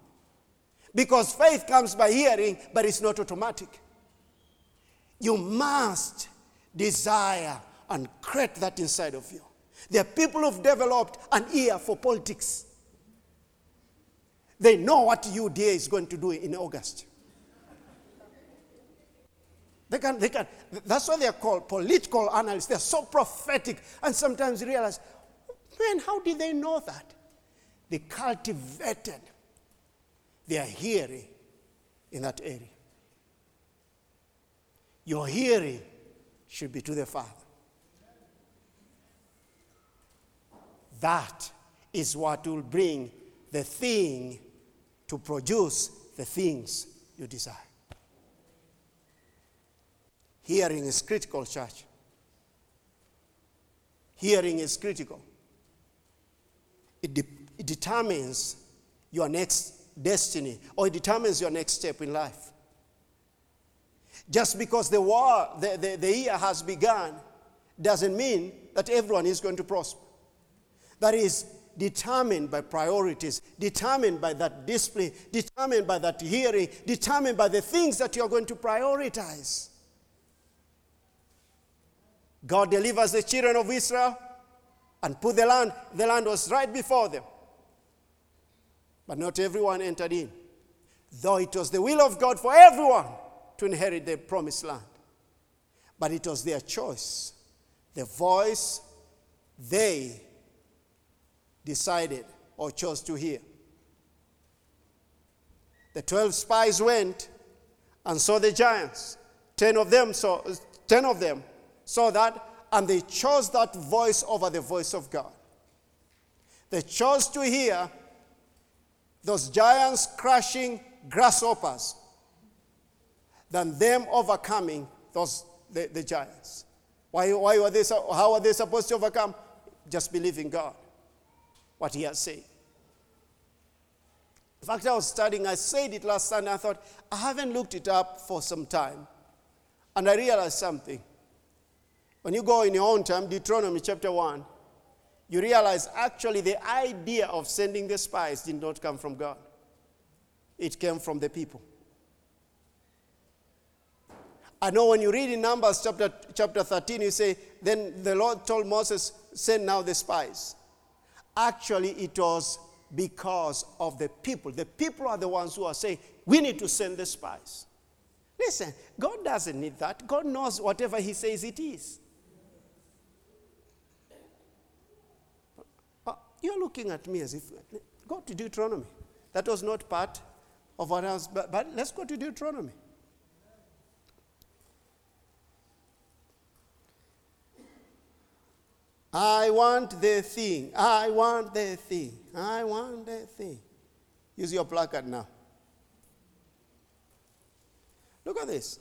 Because faith comes by hearing, but it's not automatic. You must desire and create that inside of you. There are people who've developed an ear for politics. They know what UDA is going to do in August. They can, they can, that's why they're called political analysts. They're so prophetic. And sometimes realize, man, how did they know that? They cultivated their hearing in that area. Your hearing should be to the Father. That is what will bring the thing to produce the things you desire. Hearing is critical, church. Hearing is critical. It, de- it determines your next destiny or it determines your next step in life. Just because the war, the, the, the year has begun, doesn't mean that everyone is going to prosper. That is determined by priorities, determined by that display, determined by that hearing, determined by the things that you're going to prioritize. God delivers the children of Israel and put the land, the land was right before them. But not everyone entered in, though it was the will of God for everyone to inherit the promised land. But it was their choice, the voice they decided or chose to hear. The 12 spies went and saw the giants. 10 of them saw 10 of them saw that and they chose that voice over the voice of God. They chose to hear those giants crushing grasshoppers than them overcoming those the, the giants. Why, why were they, how are they supposed to overcome? Just believe in God, what He has said. In fact, I was studying, I said it last Sunday, I thought, I haven't looked it up for some time. And I realized something. When you go in your own time, Deuteronomy chapter 1, you realize actually the idea of sending the spies did not come from God, it came from the people. I know when you read in Numbers chapter, chapter 13, you say, Then the Lord told Moses, Send now the spies. Actually, it was because of the people. The people are the ones who are saying, We need to send the spies. Listen, God doesn't need that. God knows whatever He says it is. You're looking at me as if, go to Deuteronomy. That was not part of what I was, but, but let's go to Deuteronomy. I want the thing. I want the thing. I want the thing. Use your placard now. Look at this.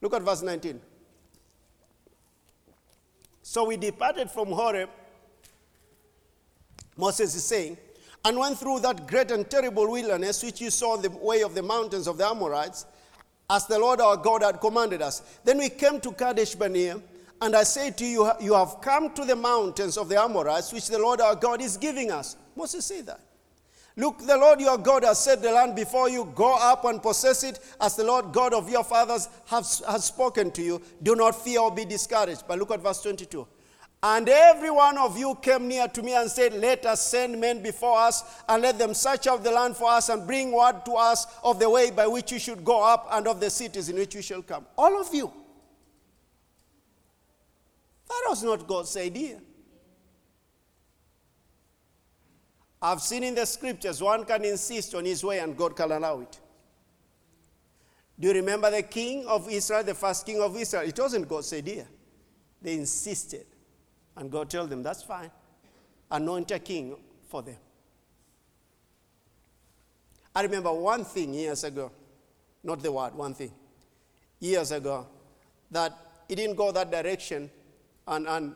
Look at verse 19. So we departed from Horeb, Moses is saying, and went through that great and terrible wilderness which you saw on the way of the mountains of the Amorites, as the Lord our God had commanded us. Then we came to Kadesh Barnea, and I say to you, you have come to the mountains of the Amorites, which the Lord our God is giving us. Moses said that. Look, the Lord your God has set the land before you. Go up and possess it as the Lord God of your fathers has, has spoken to you. Do not fear or be discouraged. But look at verse 22. And every one of you came near to me and said, Let us send men before us, and let them search out the land for us, and bring word to us of the way by which we should go up, and of the cities in which we shall come. All of you. That was not God's idea. I've seen in the scriptures one can insist on his way and God can allow it. Do you remember the king of Israel, the first king of Israel? It wasn't God's idea. They insisted. And God told them, that's fine. Anoint a king for them. I remember one thing years ago, not the word, one thing, years ago, that it didn't go that direction. And, and,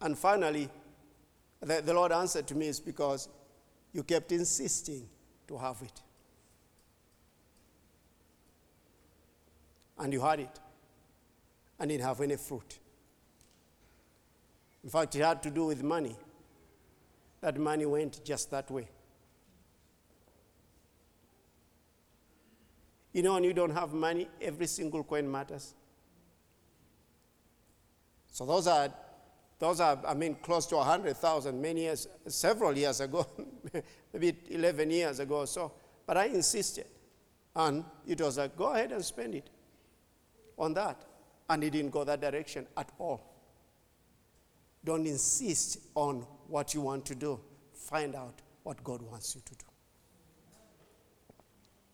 and finally, the, the Lord answered to me is because you kept insisting to have it. And you had it. And didn't have any fruit. In fact, it had to do with money. That money went just that way. You know, when you don't have money, every single coin matters. So those are those are, I mean, close to 100,000 many years, several years ago, maybe 11 years ago or so. But I insisted. And it was like, go ahead and spend it on that. And it didn't go that direction at all. Don't insist on what you want to do. Find out what God wants you to do.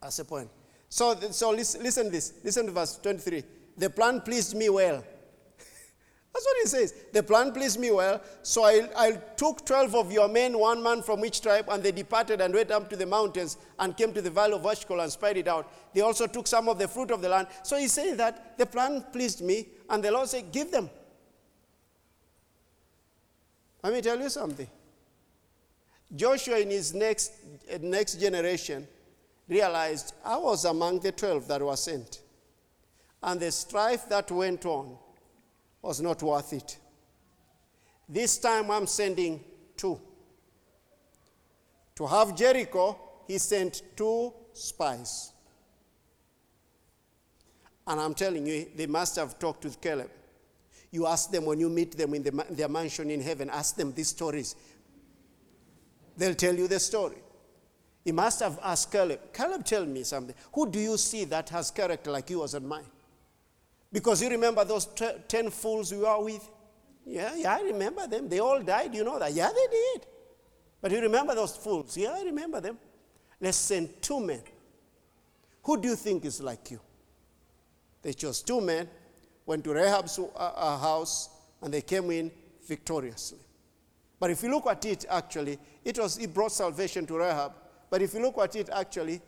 That's the point. So, so listen, listen this. Listen to verse 23. The plan pleased me well. That's what he says. The plan pleased me well. So I, I took 12 of your men, one man from each tribe, and they departed and went up to the mountains and came to the valley of Eshcol and spied it out. They also took some of the fruit of the land. So he says that the plan pleased me, and the Lord said, Give them. Let me tell you something. Joshua, in his next, next generation, realized I was among the 12 that were sent. And the strife that went on was not worth it. This time I'm sending two. To have Jericho, he sent two spies. And I'm telling you, they must have talked with Caleb. You ask them when you meet them in the, their mansion in heaven, ask them these stories. They'll tell you the story. He must have asked Caleb, Caleb, tell me something. Who do you see that has character like yours and mine? Because you remember those t- 10 fools we were with? Yeah, yeah, I remember them. They all died, you know that. Yeah, they did. But you remember those fools? Yeah, I remember them. Let's send two men. Who do you think is like you? They chose two men, went to Rahab's uh, uh, house, and they came in victoriously. But if you look at it, actually, it was it brought salvation to Rahab. But if you look at it, actually,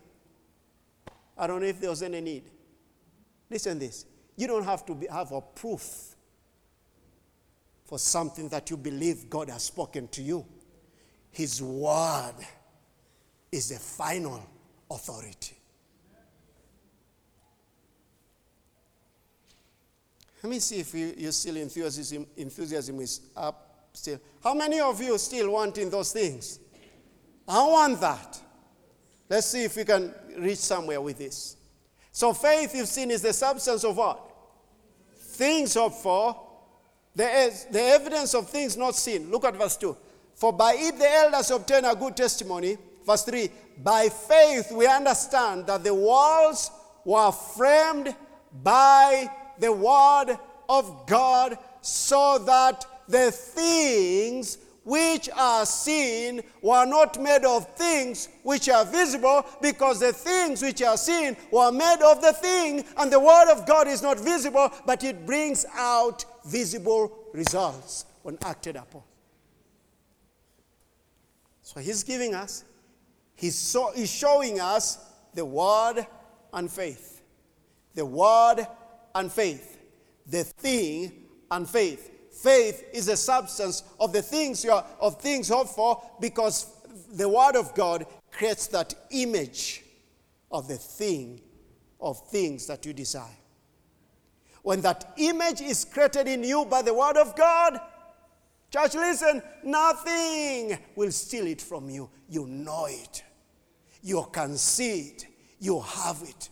I don't know if there was any need. Listen this. You don't have to be, have a proof for something that you believe God has spoken to you. His word is the final authority. Let me see if you, you still enthusiasm, enthusiasm is up still. How many of you still wanting those things? I want that. Let's see if we can reach somewhere with this. So faith, you've seen, is the substance of what? things hoped for, the, the evidence of things not seen. Look at verse 2. For by it the elders obtain a good testimony. Verse 3 By faith we understand that the walls were framed by the word of God, so that the things which are seen were not made of things which are visible, because the things which are seen were made of the thing, and the Word of God is not visible, but it brings out visible results when acted upon. So He's giving us, He's, so, he's showing us the Word and faith. The Word and faith. The thing and faith. Faith is a substance of the things you are, of things hoped for because the word of God creates that image of the thing of things that you desire. When that image is created in you by the word of God, church, listen, nothing will steal it from you. You know it. You can see it. You have it.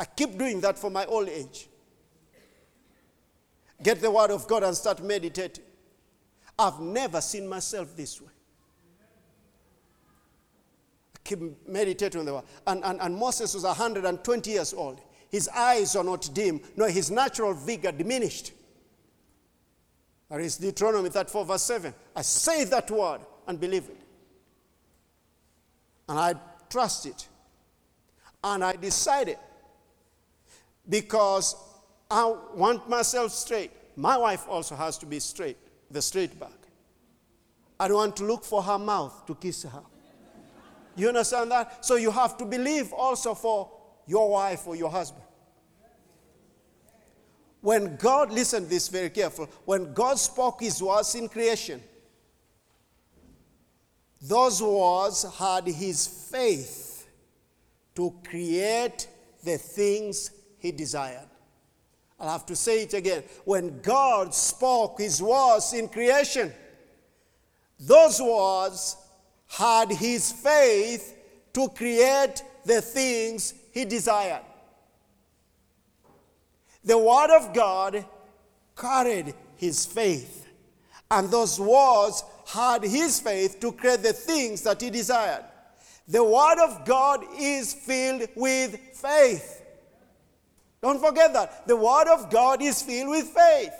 I keep doing that for my old age. Get the word of God and start meditating. I've never seen myself this way. I keep meditating on the word. And, and, and Moses was 120 years old. His eyes are not dim, no, his natural vigor diminished. There is Deuteronomy 34, verse 7. I say that word and believe it. And I trust it. And I decided because I want myself straight. My wife also has to be straight, the straight back. I don't want to look for her mouth to kiss her. You understand that? So you have to believe also for your wife or your husband. When God, listen this very careful, when God spoke his words in creation, those words had his faith to create the things he desired. I'll have to say it again. When God spoke his words in creation, those words had his faith to create the things he desired. The word of God carried his faith, and those words had his faith to create the things that he desired. The word of God is filled with faith. Don't forget that. The Word of God is filled with faith.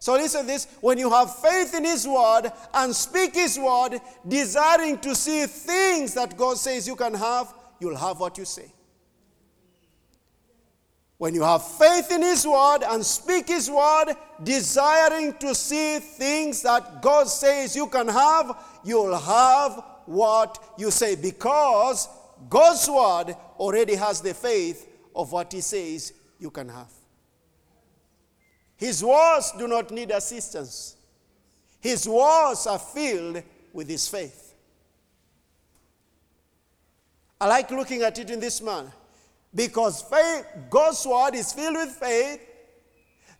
So listen to this when you have faith in His word and speak His word, desiring to see things that God says you can have, you'll have what you say. When you have faith in His word and speak His word, desiring to see things that God says you can have, you'll have what you say because God's word already has the faith of what He says you can have. His words do not need assistance. His words are filled with His faith. I like looking at it in this manner because faith, God's word is filled with faith.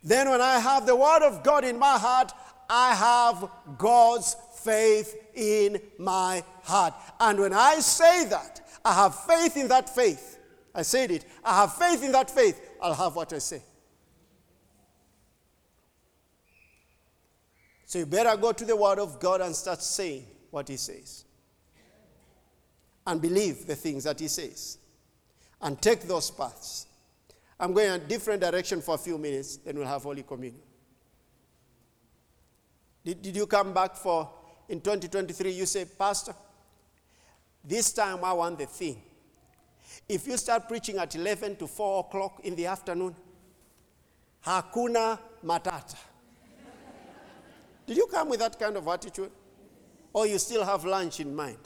Then, when I have the word of God in my heart, I have God's faith in my heart. And when I say that, I have faith in that faith. I said it. I have faith in that faith. I'll have what I say. So you better go to the Word of God and start saying what He says. And believe the things that He says. And take those paths. I'm going a different direction for a few minutes, then we'll have Holy Communion. Did, did you come back for in 2023? You say, Pastor, this time I want the thing. If you start preaching at 11 to 4 o'clock in the afternoon, hakuna matata. Did you come with that kind of attitude? Or you still have lunch in mind?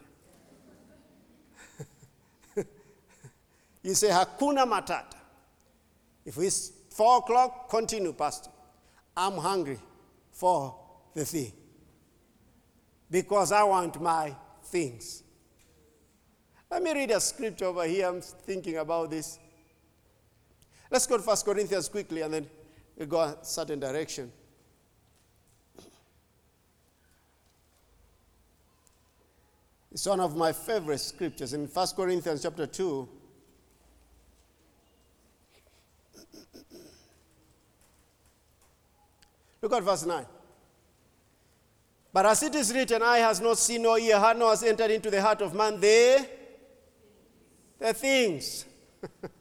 you say, Hakuna Matata. If it's four o'clock, continue, Pastor. I'm hungry for the thing. Because I want my things. Let me read a scripture over here. I'm thinking about this. Let's go to 1 Corinthians quickly and then we go a certain direction. It's one of my favorite scriptures in 1 Corinthians chapter 2. Look at verse 9. But as it is written, eye has not seen, nor ear nor has entered into the heart of man the, the things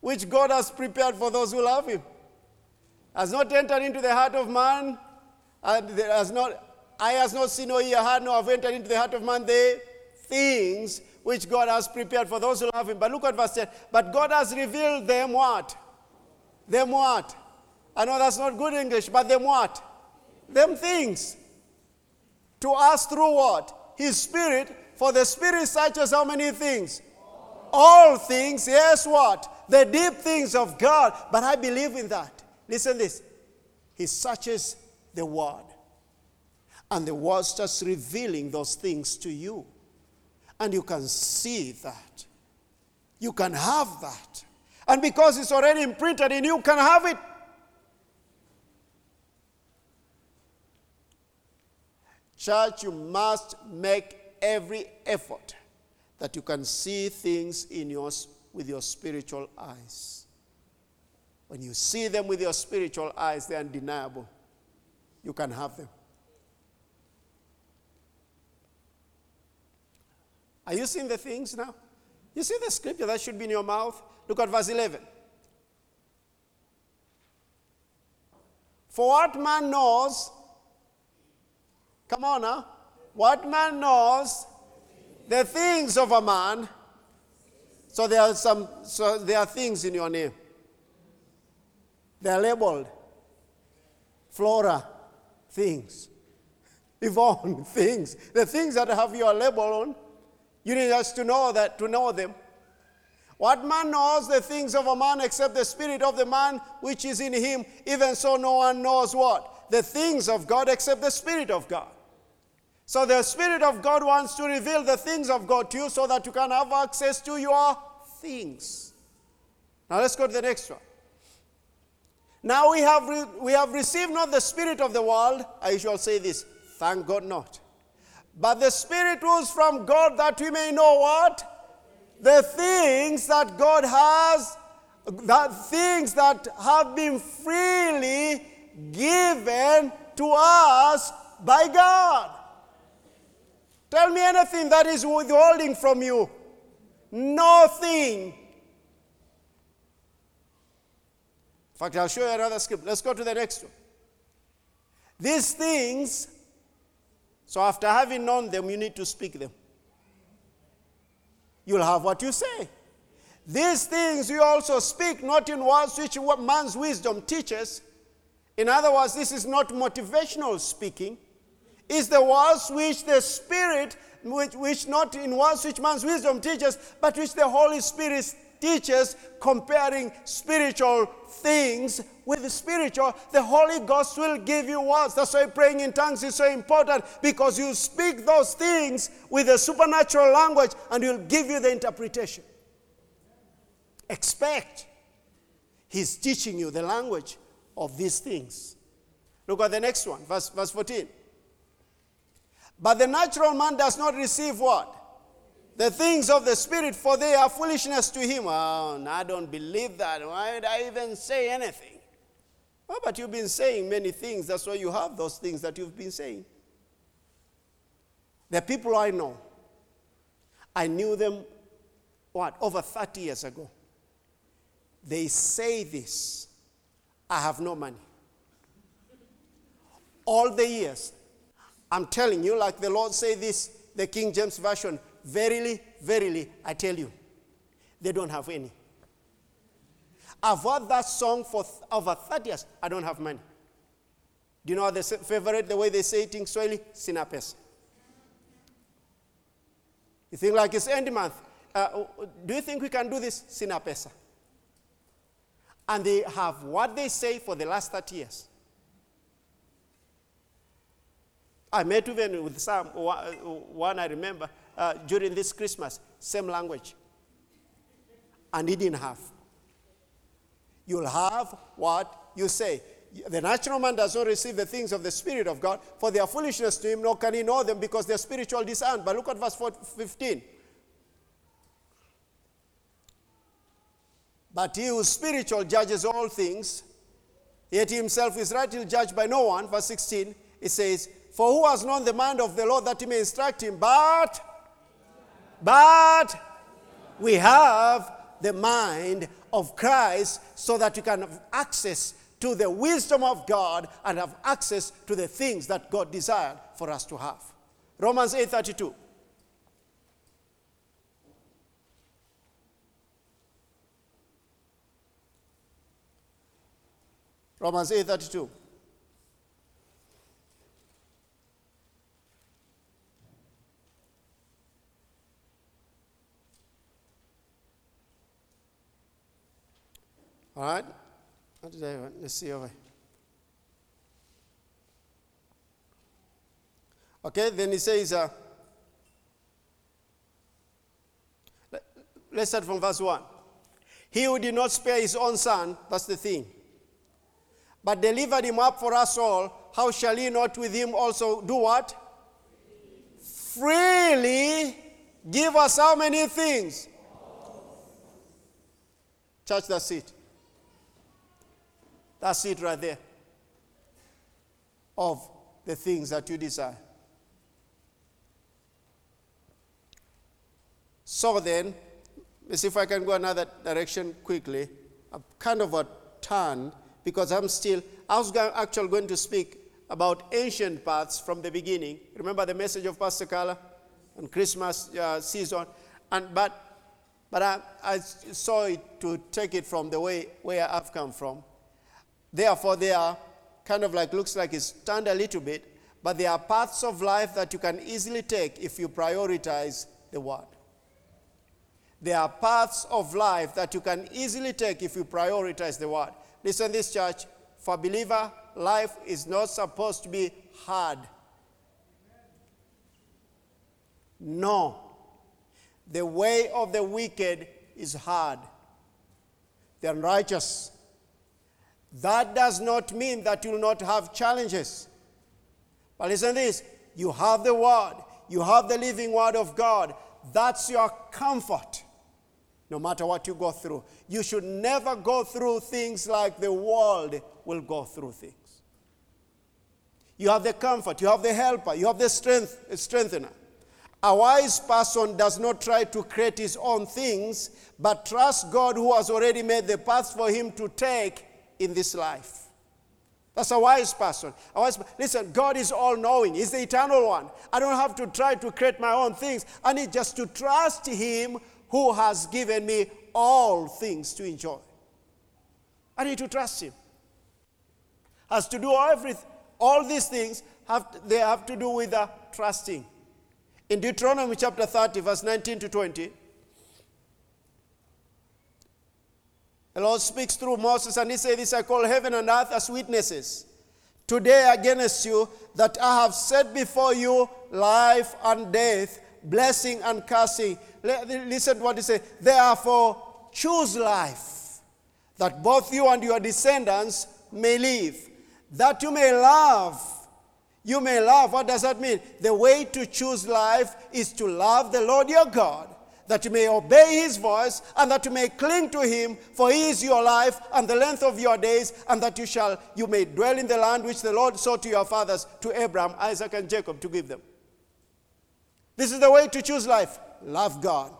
which God has prepared for those who love him. Has not entered into the heart of man, and has not eye has not seen, nor ear heard, nor have entered into the heart of man the things which God has prepared for those who love him. But look at verse 10. But God has revealed them what? Them what? I know that's not good English, but them what? Them things. To us through what? His Spirit. For the Spirit searches how many things? All things. Yes, what? The deep things of God. But I believe in that. Listen this. He searches the Word. And the word starts revealing those things to you. And you can see that. You can have that. And because it's already imprinted in you, you can have it. Church, you must make every effort that you can see things in yours with your spiritual eyes. When you see them with your spiritual eyes, they're undeniable. You can have them. Are you seeing the things now? You see the scripture that should be in your mouth? Look at verse 11. For what man knows, come on now, what man knows the things of a man. So there are some, so there are things in your name. They are labeled. Flora, things. Yvonne, things. The things that have your label on. You need us to know that, to know them. What man knows the things of a man except the spirit of the man which is in him? Even so, no one knows what? The things of God except the spirit of God. So the spirit of God wants to reveal the things of God to you so that you can have access to your things. Now let's go to the next one. Now we have, re- we have received not the spirit of the world. I shall say this thank God not but the Spirit was from God that we may know what? The things that God has, the things that have been freely given to us by God. Tell me anything that is withholding from you. Nothing. In fact, I'll show you another script. Let's go to the next one. These things, so after having known them, you need to speak them. You'll have what you say. These things you also speak, not in words which man's wisdom teaches. In other words, this is not motivational speaking. It's the words which the Spirit, which, which not in words which man's wisdom teaches, but which the Holy Spirit teaches, comparing spiritual things with the spiritual. The Holy Ghost will give you words. That's why praying in tongues is so important because you speak those things with a supernatural language and He'll give you the interpretation. Expect. He's teaching you the language of these things. Look at the next one, verse, verse 14. But the natural man does not receive what? The things of the Spirit, for they are foolishness to him. Oh, I don't believe that. Why would I even say anything? Oh, but you've been saying many things. That's why you have those things that you've been saying. The people I know, I knew them, what, over 30 years ago. They say this I have no money. All the years, I'm telling you, like the Lord say this, the King James Version, verily, verily, I tell you, they don't have any. I've heard that song for th- over 30 years. I don't have money. Do you know the favorite, the way they say it in Swahili? You think like it's end month. Uh, do you think we can do this? Sina pesa. And they have what they say for the last 30 years. I met even with some, one I remember, uh, during this Christmas, same language. And he didn't have. You'll have what you say. The natural man does not receive the things of the Spirit of God, for they are foolishness to him, nor can he know them because they're spiritual discerned. But look at verse 15. But he who is spiritual judges all things, yet he himself is rightly judged by no one. Verse 16, it says, For who has known the mind of the Lord that he may instruct him? But, but we have the mind of Christ so that you can have access to the wisdom of God and have access to the things that God desired for us to have. Romans 8:32. Romans 8:32. All right? What did I? Let's see over. Okay, then he says, uh, let's start from verse 1. He who did not spare his own son, that's the thing, but delivered him up for us all, how shall he not with him also do what? Freely give us how many things? Church, that's it. That's it right there. Of the things that you desire. So then, let's see if I can go another direction quickly. I'm kind of a turn because I'm still, I was actually going to speak about ancient paths from the beginning. Remember the message of Pastor Carla on Christmas uh, season? And, but but I, I saw it to take it from the way where I've come from. Therefore, they are kind of like, looks like it's turned a little bit, but there are paths of life that you can easily take if you prioritize the Word. There are paths of life that you can easily take if you prioritize the Word. Listen, this church, for believer, life is not supposed to be hard. No. The way of the wicked is hard. The unrighteous that does not mean that you will not have challenges. But listen to this you have the Word, you have the living Word of God. That's your comfort, no matter what you go through. You should never go through things like the world will go through things. You have the comfort, you have the helper, you have the strength, strengthener. A wise person does not try to create his own things, but trusts God who has already made the path for him to take in this life. That's a wise person. A wise, listen, God is all knowing. He's the eternal one. I don't have to try to create my own things. I need just to trust Him who has given me all things to enjoy. I need to trust Him. Has to do everything. All these things have they have to do with the trusting. In Deuteronomy chapter 30, verse 19 to 20, the Lord speaks through Moses and he said, This I call heaven and earth as witnesses today against you that I have set before you life and death, blessing and cursing. Listen to what he said. Therefore, choose life, that both you and your descendants may live, that you may love. You may love. What does that mean? The way to choose life is to love the Lord your God, that you may obey his voice, and that you may cling to him, for he is your life and the length of your days, and that you shall you may dwell in the land which the Lord saw to your fathers, to Abraham, Isaac, and Jacob, to give them. This is the way to choose life. Love God.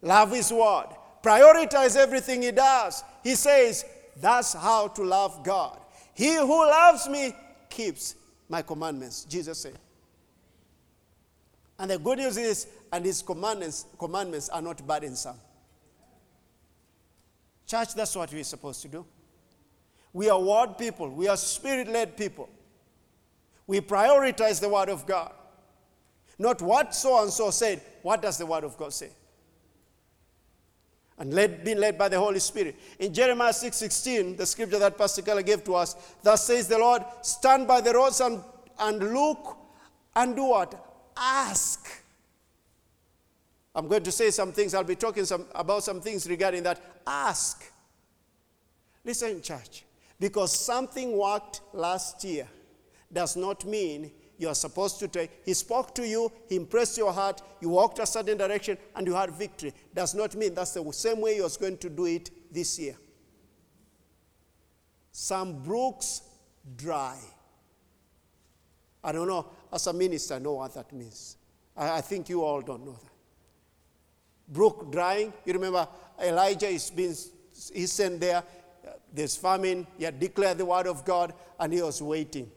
Love his word. Prioritize everything he does. He says, that's how to love God. He who loves me keeps my commandments, Jesus said. And the good news is, and his commandments, commandments are not burdensome. Church, that's what we're supposed to do. We are word people, we are spirit led people. We prioritize the word of God. Not what so and so said, what does the word of God say? and led, being led by the Holy Spirit. In Jeremiah 6:16, the scripture that Pastor Keller gave to us, thus says the Lord, stand by the roads and, and look and do what? Ask. I'm going to say some things, I'll be talking some, about some things regarding that. Ask. Listen, church, because something worked last year does not mean you are supposed to take. He spoke to you, he impressed your heart, you walked a certain direction, and you had victory. Does not mean that's the same way you're going to do it this year. Some brooks dry. I don't know, as a minister, I know what that means. I, I think you all don't know that. Brook drying, you remember Elijah is being he's sent there, there's famine, he had declared the word of God, and he was waiting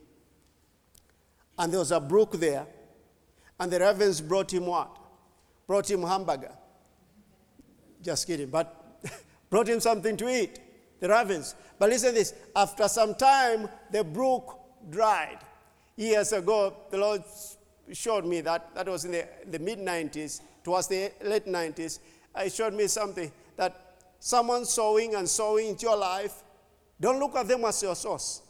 and there was a brook there, and the ravens brought him what? Brought him hamburger. Just kidding, but brought him something to eat, the ravens. But listen to this after some time, the brook dried. Years ago, the Lord showed me that, that was in the, the mid 90s, towards the late 90s. He showed me something that someone sowing and sowing into your life, don't look at them as your source.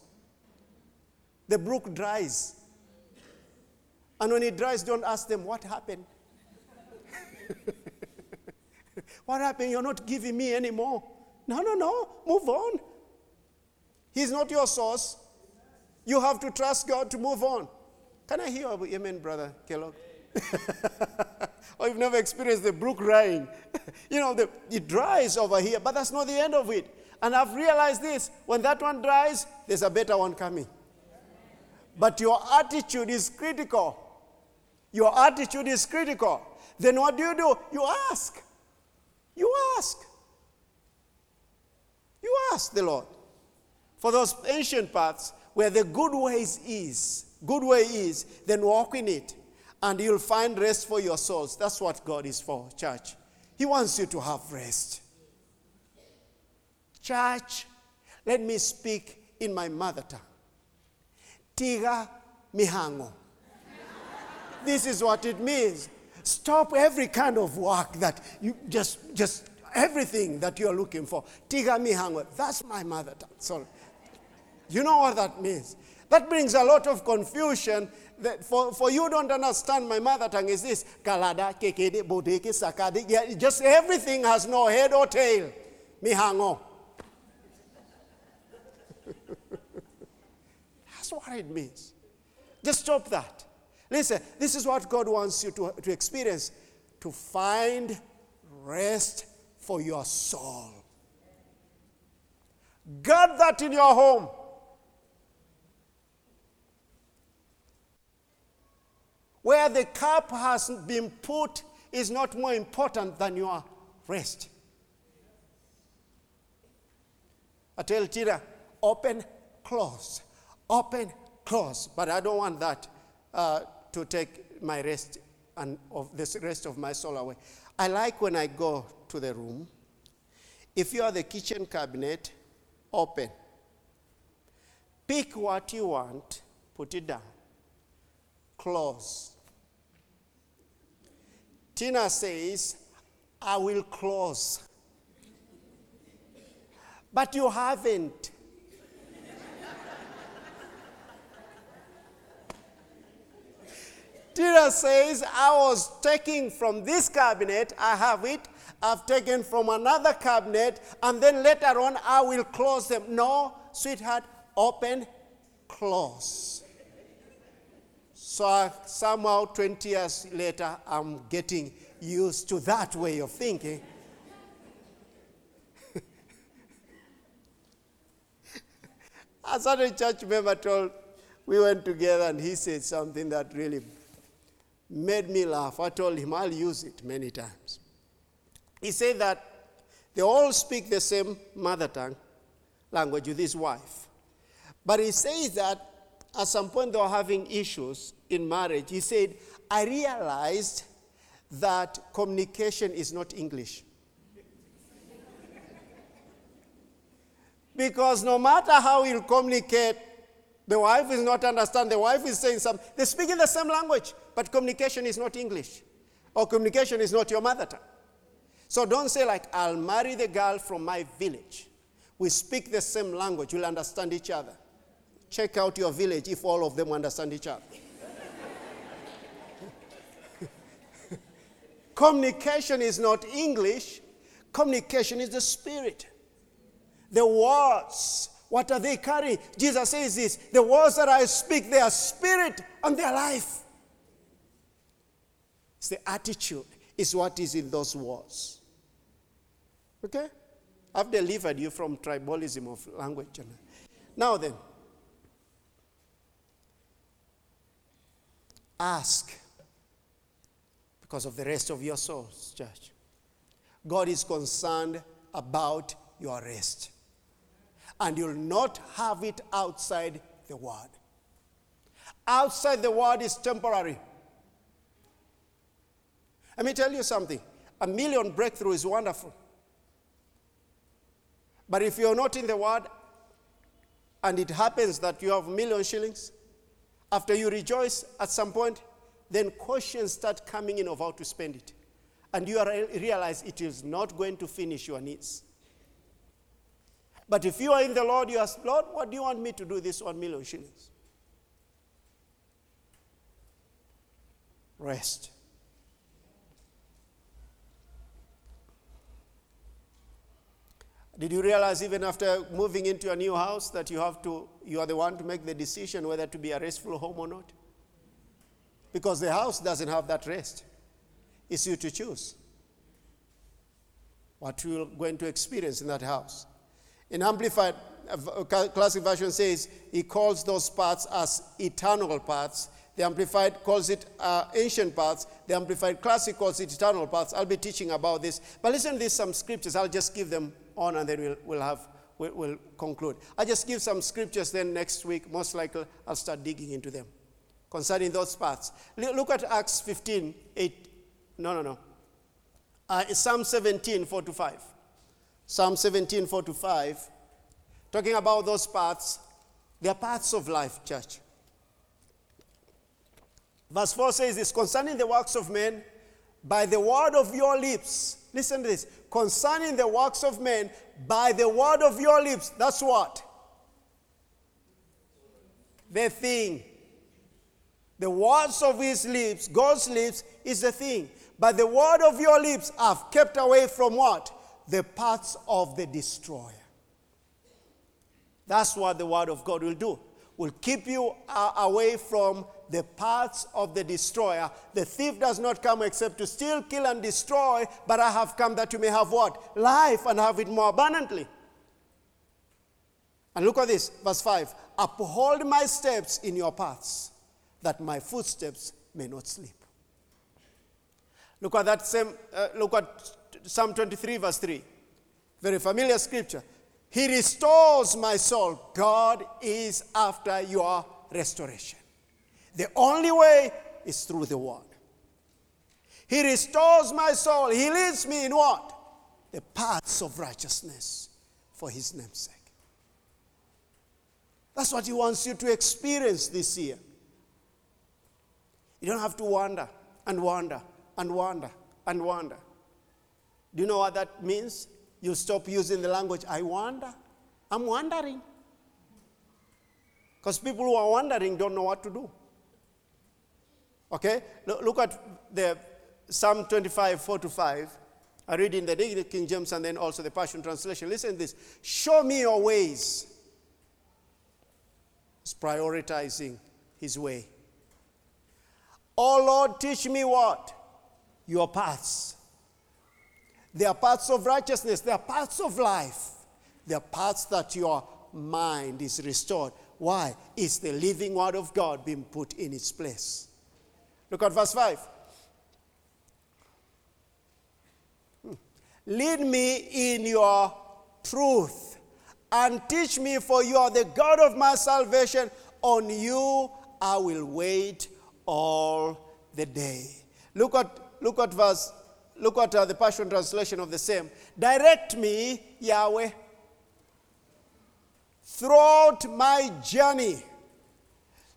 The brook dries. And when it dries, don't ask them, What happened? what happened? You're not giving me anymore. No, no, no. Move on. He's not your source. You have to trust God to move on. Can I hear amen, brother Kellogg? or you've never experienced the brook drying. you know, the, it dries over here, but that's not the end of it. And I've realized this when that one dries, there's a better one coming. But your attitude is critical. Your attitude is critical. Then what do you do? You ask. You ask. You ask the Lord for those ancient paths where the good ways is, good way is, then walk in it, and you'll find rest for your souls. That's what God is for, church. He wants you to have rest. Church, let me speak in my mother tongue. Tiga mihango. This is what it means. Stop every kind of work that you just, just everything that you're looking for. Tiga mihango. That's my mother tongue. Sorry. You know what that means? That brings a lot of confusion. That for, for you don't understand my mother tongue is this. Kalada, kekede, bodeke, sakade. Yeah, just everything has no head or tail. Mihango. That's what it means. Just stop that. Listen, this is what God wants you to, to experience to find rest for your soul. Guard that in your home. Where the cup has been put is not more important than your rest. I tell Tina, open, close, open, close. But I don't want that uh, to take my rest and of the rest of my soul away. I like when I go to the room. If you are the kitchen cabinet, open. Pick what you want, put it down. Close. Tina says, I will close. But you haven't. Tina says, I was taking from this cabinet, I have it, I've taken from another cabinet, and then later on I will close them. No, sweetheart, open, close. So I, somehow, 20 years later, I'm getting used to that way of thinking. a certain church member told, we went together and he said something that really made me laugh. I told him I'll use it many times. He said that they all speak the same mother tongue language with his wife. But he says that at some point they were having issues in marriage. He said, I realized that communication is not English. because no matter how you communicate, the wife is not understand. The wife is saying something. They speak in the same language, but communication is not English, or communication is not your mother tongue. So don't say like, "I'll marry the girl from my village." We speak the same language. We'll understand each other. Check out your village if all of them understand each other. communication is not English. Communication is the spirit. The words what are they carrying? Jesus says this the words that I speak, they are spirit and they are life. It's the attitude, is what is in those words. Okay? I've delivered you from tribalism of language. Now then, ask because of the rest of your souls, church. God is concerned about your rest and you'll not have it outside the Word. Outside the Word is temporary. Let me tell you something a million breakthrough is wonderful. But if you're not in the Word, and it happens that you have a million shillings, after you rejoice at some point, then questions start coming in of how to spend it. And you realize it is not going to finish your needs. But if you are in the Lord, you ask, Lord, what do you want me to do this one million shillings? Rest. Did you realize even after moving into a new house that you have to you are the one to make the decision whether to be a restful home or not? Because the house doesn't have that rest. It's you to choose what you're going to experience in that house. In Amplified Classic Version says he calls those parts as eternal parts. The Amplified calls it uh, ancient parts. The Amplified Classic calls it eternal parts. I'll be teaching about this. But listen to these some scriptures. I'll just give them on and then we'll, we'll have we'll, we'll conclude. I'll just give some scriptures. Then next week, most likely, I'll start digging into them concerning those parts. Look at Acts 15, 8. No, no, no. Uh, Psalm 17, 4 to 5. Psalm 17, 4 to 5, talking about those parts. They are parts of life, church. Verse 4 says this concerning the works of men, by the word of your lips. Listen to this. Concerning the works of men, by the word of your lips. That's what? The thing. The words of his lips, God's lips, is the thing. But the word of your lips have kept away from what? the parts of the destroyer. That's what the word of God will do. Will keep you away from the paths of the destroyer. The thief does not come except to steal, kill, and destroy, but I have come that you may have what? Life and have it more abundantly. And look at this, verse 5 Uphold my steps in your paths, that my footsteps may not slip. Look at that same, uh, look at Psalm 23, verse 3. Very familiar scripture. He restores my soul. God is after your restoration. The only way is through the word. He restores my soul. He leads me in what? The paths of righteousness for his name's sake. That's what he wants you to experience this year. You don't have to wander and wander and wander and wander. Do you know what that means? You stop using the language, I wonder. I'm wondering. Because people who are wondering don't know what to do. Okay? Look at the Psalm 25, 4 to 5. I read in the King James and then also the Passion Translation. Listen to this. Show me your ways. It's prioritizing his way. Oh Lord, teach me what? Your paths. They are paths of righteousness, they are paths of life. They are paths that your mind is restored. Why? Is the living word of God being put in its place? Look at verse 5. Hmm. Lead me in your truth and teach me, for you are the God of my salvation. On you I will wait all the day. Look at, look at verse, look at uh, the Passion Translation of the same. Direct me, Yahweh, throughout my journey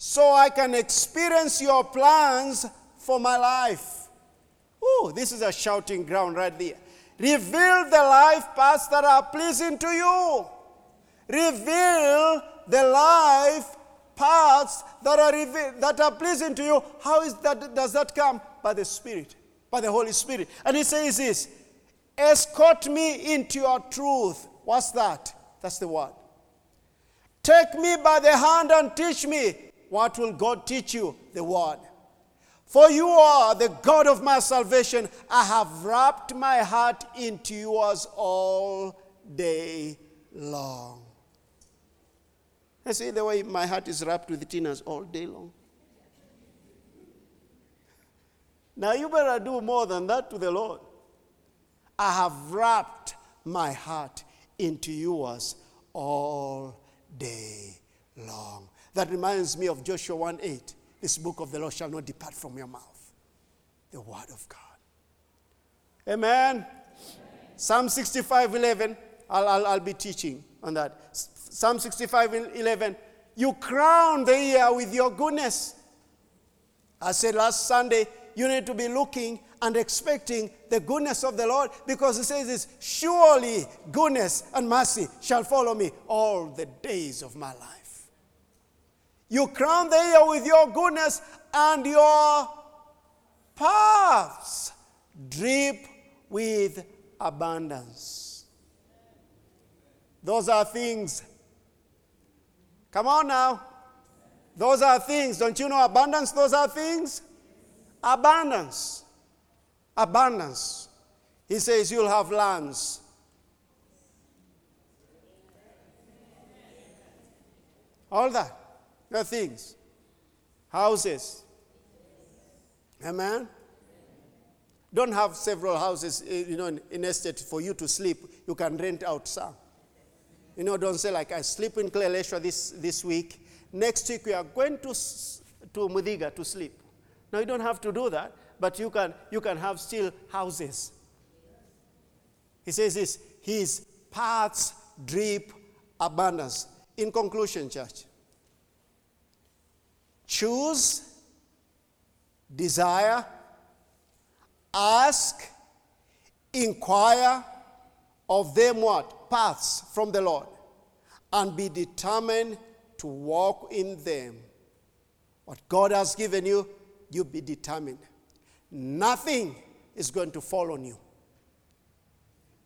so I can experience your plans for my life. Oh, this is a shouting ground right there. Reveal the life paths that are pleasing to you. Reveal the life paths that are, that are pleasing to you. How is that, does that come? By the Spirit, by the Holy Spirit. And he says this escort me into your truth. What's that? That's the word. Take me by the hand and teach me. What will God teach you? The word. For you are the God of my salvation. I have wrapped my heart into yours all day long. I see the way my heart is wrapped with Tina's all day long. Now you better do more than that to the Lord. I have wrapped my heart into yours all day long. That reminds me of Joshua 1 8. This book of the law shall not depart from your mouth. The word of God. Amen. Amen. Psalm 65 11. I'll, I'll, I'll be teaching on that. Psalm 65 11. You crown the year with your goodness. I said last Sunday, you need to be looking and expecting the goodness of the Lord because it says this surely goodness and mercy shall follow me all the days of my life. You crown the year with your goodness and your paths drip with abundance. Those are things Come on now. Those are things. Don't you know abundance? Those are things. Abundance. Abundance. He says you'll have lands. All that. The things. Houses. Amen. Don't have several houses, eh, you know, in estate for you to sleep. You can rent out some. You know, don't say like I sleep in Kileleshwa this, this week. Next week we are going to, to Mudiga to sleep. Now you don't have to do that, but you can, you can have still houses. He says this, his paths drip abundance. In conclusion, church, choose, desire, ask, inquire of them what? paths from the Lord and be determined to walk in them. What God has given you, you be determined. Nothing is going to fall on you.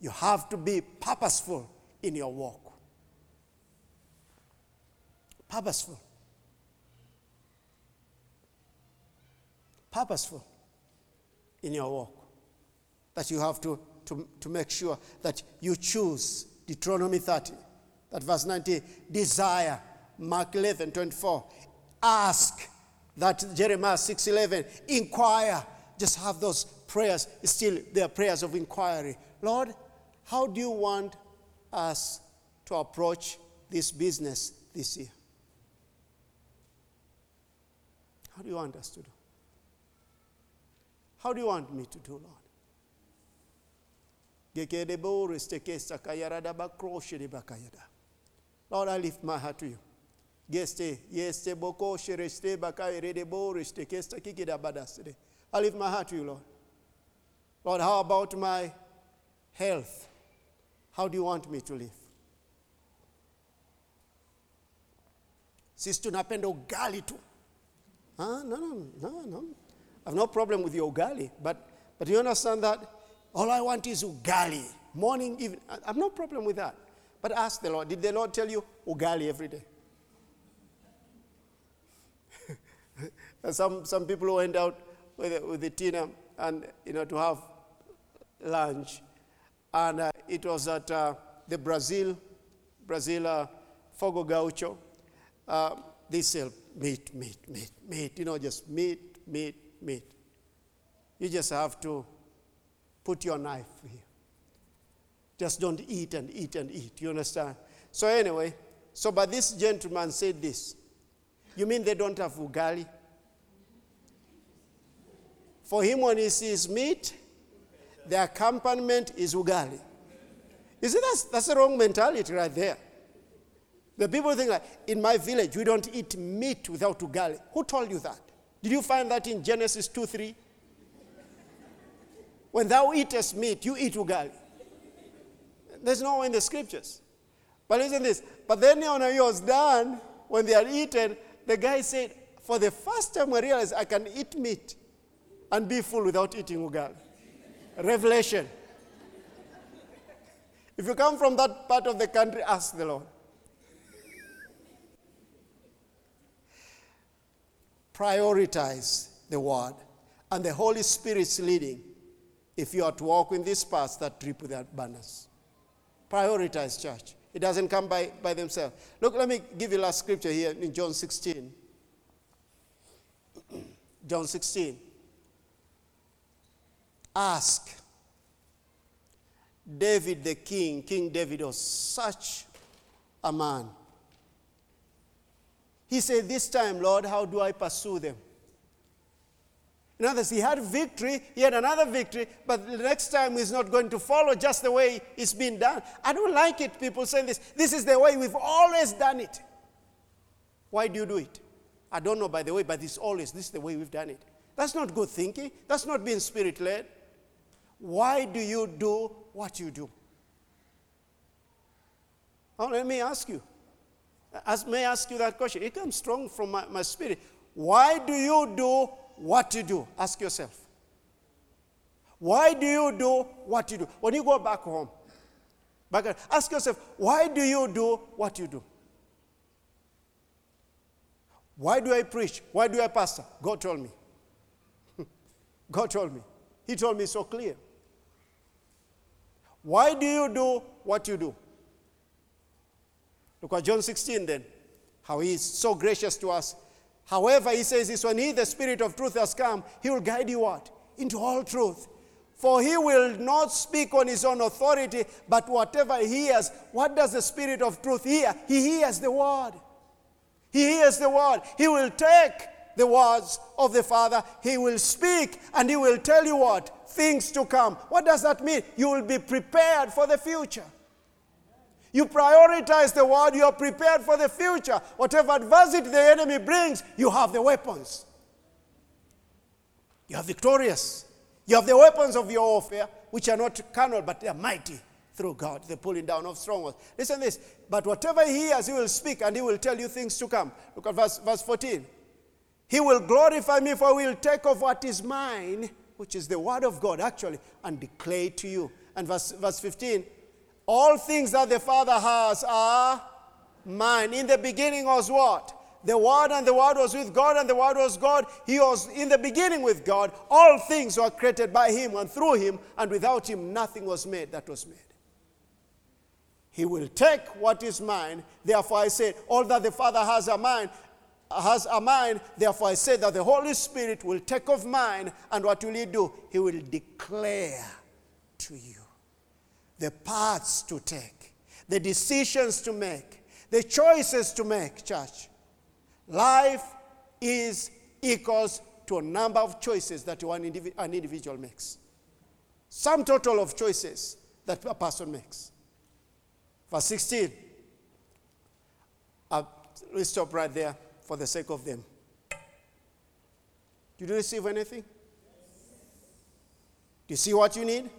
You have to be purposeful in your walk. Purposeful. Purposeful in your walk. That you have to, to, to make sure that you choose Deuteronomy 30, that verse 90, desire, Mark 11, 24, ask, that Jeremiah 6, 11, inquire, just have those prayers, still they are prayers of inquiry. Lord, how do you want us to approach this business this year? How do you want us to do? How do you want me to do, Lord? Lord, I lift my heart to you. Geste, yeste boko shereste bakai rede bo reste kesta kikida badaside. I lift my heart to you, Lord. Lord, how about my health? How do you want me to live? Sisi tunapenda ugali tu. Ah, no, no, no, no. I have no problem with your ugali, but, but you understand that all I want is ugali, morning, evening. I have no problem with that. But ask the Lord, did the Lord tell you ugali every day? some, some people went out with, with the Tina and, you know, to have lunch. And uh, it was at uh, the Brazil, Brazil uh, Fogo Gaucho. Uh, they sell meat, meat, meat, meat, you know, just meat, meat, meat. You just have to put your knife here. Just don't eat and eat and eat. You understand? So, anyway, so but this gentleman said this. You mean they don't have ugali? For him, when he sees meat, the accompaniment is ugali. You see, that's, that's the wrong mentality right there. The people think like, in my village, we don't eat meat without ugali. Who told you that? Did you find that in Genesis 2 3? When thou eatest meat, you eat ugali. There's no in the scriptures. But listen this. But then when he was done, when they had eaten, the guy said, For the first time I realized I can eat meat and be full without eating ugali. Revelation. If you come from that part of the country, ask the Lord. Prioritize the word and the Holy Spirit's leading if you are to walk in these paths that drip with abundance. Prioritize church. It doesn't come by, by themselves. Look, let me give you last scripture here in John 16. John 16. Ask. David the king, King David was such a man. He said, This time, Lord, how do I pursue them? In other words, he had victory, he had another victory, but the next time he's not going to follow just the way it's been done. I don't like it, people saying this. This is the way we've always done it. Why do you do it? I don't know, by the way, but it's always this is the way we've done it. That's not good thinking. That's not being spirit led. Why do you do what you do? Oh, let me ask you. As, may I ask you that question? It comes strong from my, my spirit. Why do you do what you do? Ask yourself. Why do you do what you do? When you go back home, back, ask yourself, why do you do what you do? Why do I preach? Why do I pastor? God told me. God told me. He told me so clear. Why do you do what you do? Look at John 16 then. How he is so gracious to us. However, he says this when he, the Spirit of truth, has come, he will guide you what? Into all truth. For he will not speak on his own authority, but whatever he hears, what does the Spirit of truth hear? He hears the word. He hears the word. He will take the words of the Father, he will speak, and he will tell you what? Things to come. What does that mean? You will be prepared for the future. You prioritize the word, you are prepared for the future. Whatever adversity the enemy brings, you have the weapons. You are victorious. You have the weapons of your warfare, which are not carnal, but they are mighty through God, the pulling down of strongholds. Listen this. But whatever he hears, he will speak and he will tell you things to come. Look at verse, verse 14. He will glorify me, for we will take of what is mine, which is the word of God, actually, and declare it to you. And verse, verse 15 all things that the Father has are mine. In the beginning was what? The Word, and the Word was with God, and the Word was God. He was in the beginning with God. All things were created by Him and through Him, and without Him nothing was made that was made. He will take what is mine. Therefore, I say, all that the Father has are mine, has a mine. Therefore, I say that the Holy Spirit will take of mine, and what will He do? He will declare to you the paths to take, the decisions to make, the choices to make, church. Life is equals to a number of choices that one indivi- an individual makes. Sum total of choices that a person makes. Verse 16. Uh, we stop right there for the sake of them. Did you receive anything? Do you see what you need?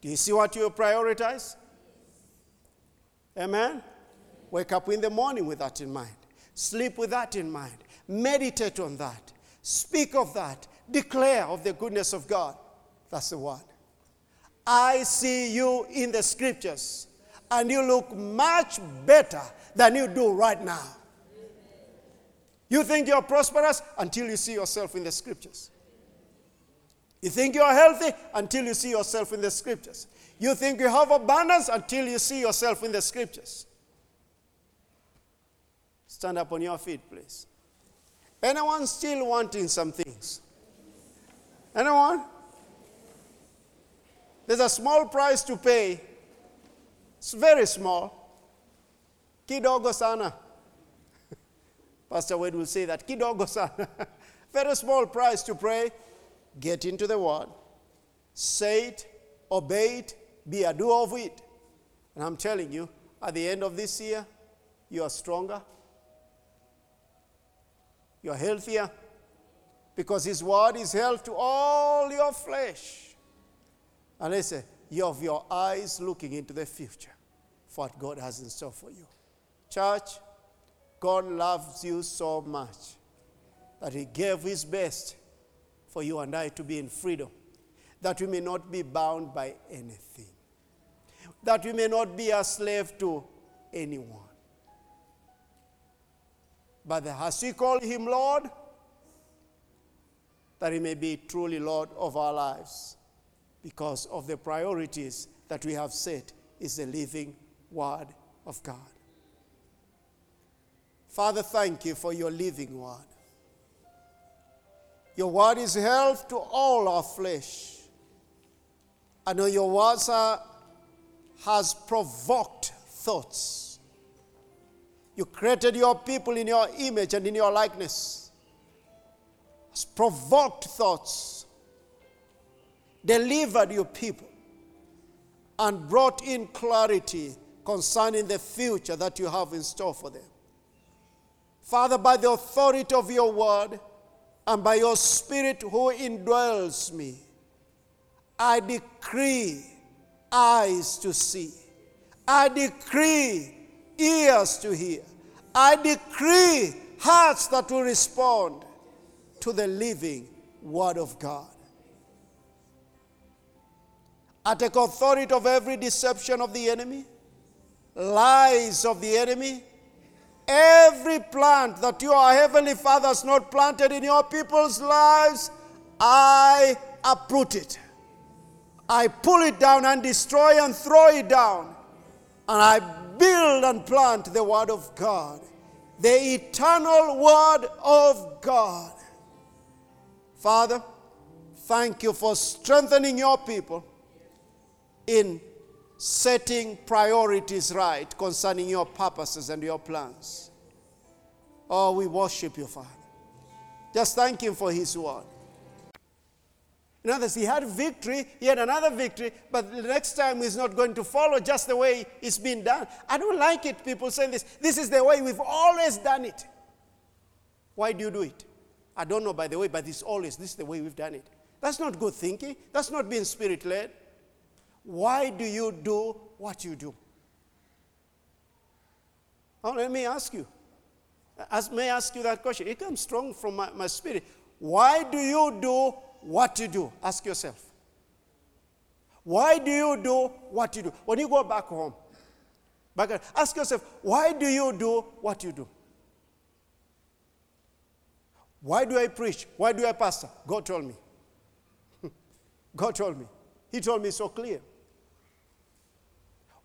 Do you see what you prioritize? Amen? Wake up in the morning with that in mind. Sleep with that in mind. Meditate on that. Speak of that. Declare of the goodness of God. That's the word. I see you in the scriptures, and you look much better than you do right now. You think you're prosperous until you see yourself in the scriptures. You think you're healthy until you see yourself in the scriptures. You think you have abundance until you see yourself in the scriptures. Stand up on your feet, please. Anyone still wanting some things? Anyone? There's a small price to pay. It's very small. Kidogo sana. Pastor Wade will say that. Kidogo sana. very small price to pray. Get into the word. Say it, obey it, be a doer of it. And I'm telling you, at the end of this year, you are stronger, you're healthier, because His word is health to all your flesh. And listen, you have your eyes looking into the future for what God has in store for you. Church, God loves you so much that He gave His best for you and I to be in freedom, that we may not be bound by anything, that we may not be a slave to anyone. But as we called him Lord, that he may be truly Lord of our lives because of the priorities that we have set is the living Word of God. Father, thank you for your living Word. Your word is health to all our flesh. I know your words are, has provoked thoughts. You created your people in your image and in your likeness. Has provoked thoughts. Delivered your people and brought in clarity concerning the future that you have in store for them. Father, by the authority of your word, and by your Spirit who indwells me, I decree eyes to see. I decree ears to hear. I decree hearts that will respond to the living Word of God. I take authority of every deception of the enemy, lies of the enemy, Every plant that your heavenly Father has not planted in your people's lives, I uproot it. I pull it down and destroy and throw it down. And I build and plant the Word of God, the eternal Word of God. Father, thank you for strengthening your people in setting priorities right concerning your purposes and your plans. Oh, we worship you, Father. Just thank Him for His word. In others, he had victory, he had another victory, but the next time he's not going to follow just the way it's been done. I don't like it, people saying this. This is the way we've always done it. Why do you do it? I don't know, by the way, but it's always this is the way we've done it. That's not good thinking. That's not being spirit led. Why do you do what you do? Oh, let me ask you. As may I ask you that question? It comes strong from my, my spirit. Why do you do what you do? Ask yourself. Why do you do what you do? When you go back home, back, ask yourself, why do you do what you do? Why do I preach? Why do I pastor? God told me. God told me. He told me so clear.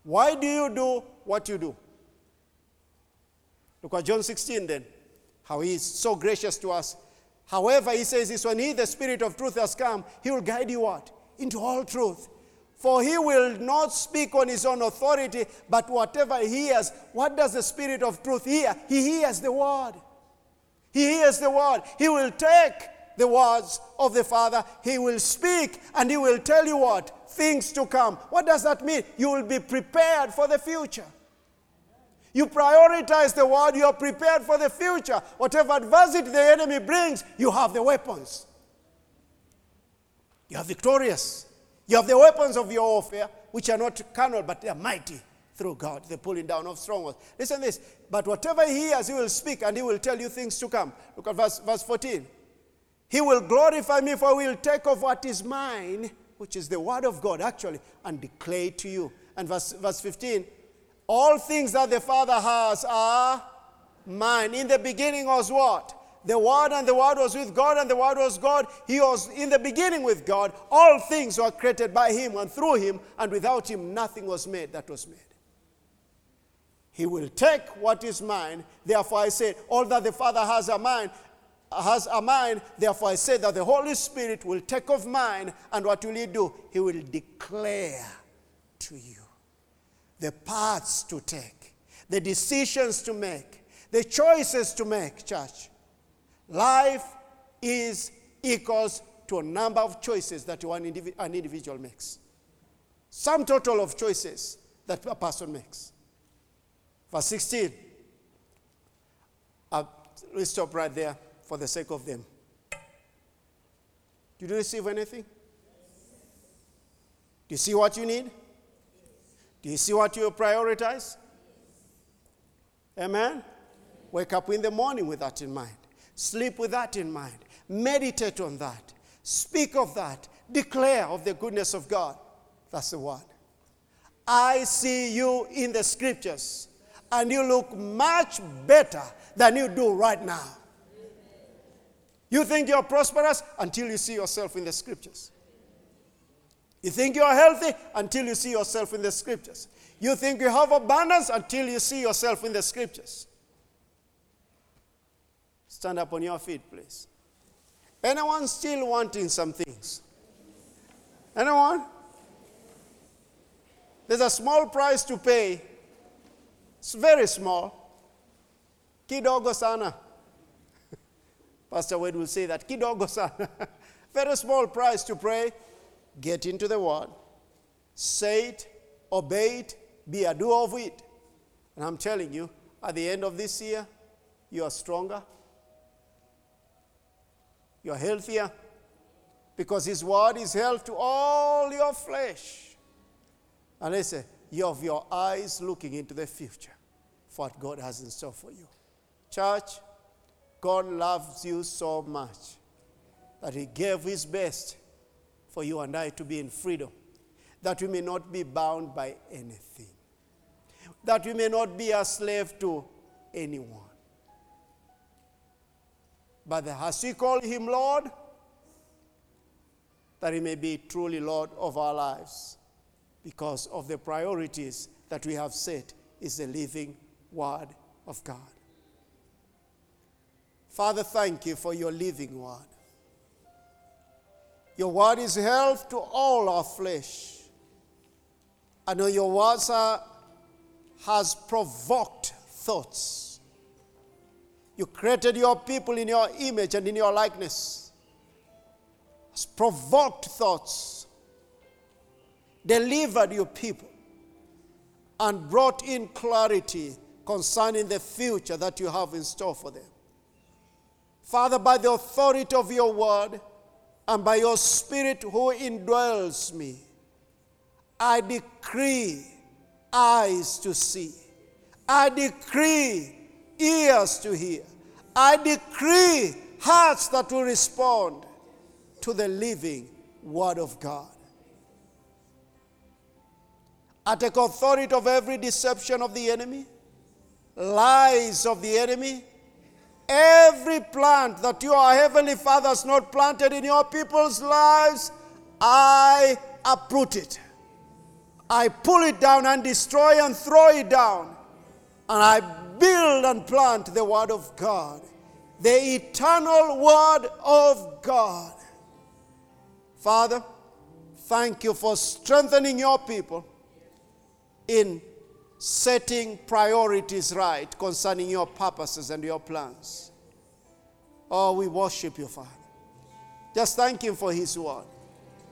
Why do you do what you do? Look at John 16 then, how he is so gracious to us. However, he says this when he, the Spirit of truth, has come, he will guide you what? Into all truth. For he will not speak on his own authority, but whatever he hears, what does the Spirit of truth hear? He hears the word. He hears the word. He will take the words of the Father, he will speak, and he will tell you what? Things to come. What does that mean? You will be prepared for the future. You prioritize the word, you are prepared for the future. Whatever adversity the enemy brings, you have the weapons. You are victorious. You have the weapons of your warfare, which are not carnal, but they are mighty through God, the pulling down of strongholds. Listen this. But whatever he hears, he will speak, and he will tell you things to come. Look at verse, verse 14. He will glorify me, for he will take of what is mine, which is the word of God, actually, and declare to you. And verse, verse 15. All things that the Father has are mine. In the beginning was what? the Word, and the Word was with God, and the Word was God. He was in the beginning with God. All things were created by Him and through Him, and without Him, nothing was made that was made. He will take what is mine. Therefore, I say, all that the Father has a mind, has a mind. Therefore, I say that the Holy Spirit will take of mine, and what will He do? He will declare to you the paths to take, the decisions to make, the choices to make, church. Life is equals to a number of choices that one an individual makes. Sum total of choices that a person makes. Verse 16. Uh, let's stop right there for the sake of them. Did you receive anything? Do you see what you need? Do you see what you prioritize? Amen? Wake up in the morning with that in mind. Sleep with that in mind. Meditate on that. Speak of that. Declare of the goodness of God. That's the word. I see you in the scriptures, and you look much better than you do right now. You think you're prosperous until you see yourself in the scriptures. You think you're healthy until you see yourself in the scriptures. You think you have abundance until you see yourself in the scriptures. Stand up on your feet, please. Anyone still wanting some things? Anyone? There's a small price to pay. It's very small. Kidogo sana. Pastor Wade will say that. Kidogo sana. very small price to pray. Get into the word. Say it, obey it, be a doer of it. And I'm telling you, at the end of this year, you are stronger, you're healthier because His word is health to all your flesh. And listen, you have your eyes looking into the future for what God has in store for you. Church, God loves you so much that He gave His best for you and I to be in freedom, that we may not be bound by anything, that we may not be a slave to anyone. But has He called Him Lord? That He may be truly Lord of our lives because of the priorities that we have set is the living Word of God. Father, thank you for your living Word. Your Word is health to all our flesh. I know your words are, has provoked thoughts you created your people in your image and in your likeness. Has provoked thoughts, delivered your people, and brought in clarity concerning the future that you have in store for them. Father, by the authority of your word and by your spirit who indwells me, I decree eyes to see. I decree ears to hear. I decree hearts that will respond to the living Word of God. I take authority of every deception of the enemy, lies of the enemy, every plant that your heavenly Father has not planted in your people's lives, I uproot it. I pull it down and destroy and throw it down. And I build and plant the Word of God, the eternal Word of God. Father, Thank you for strengthening your people in setting priorities right concerning your purposes and your plans. Oh, we worship you, Father. Just thank Him for His word.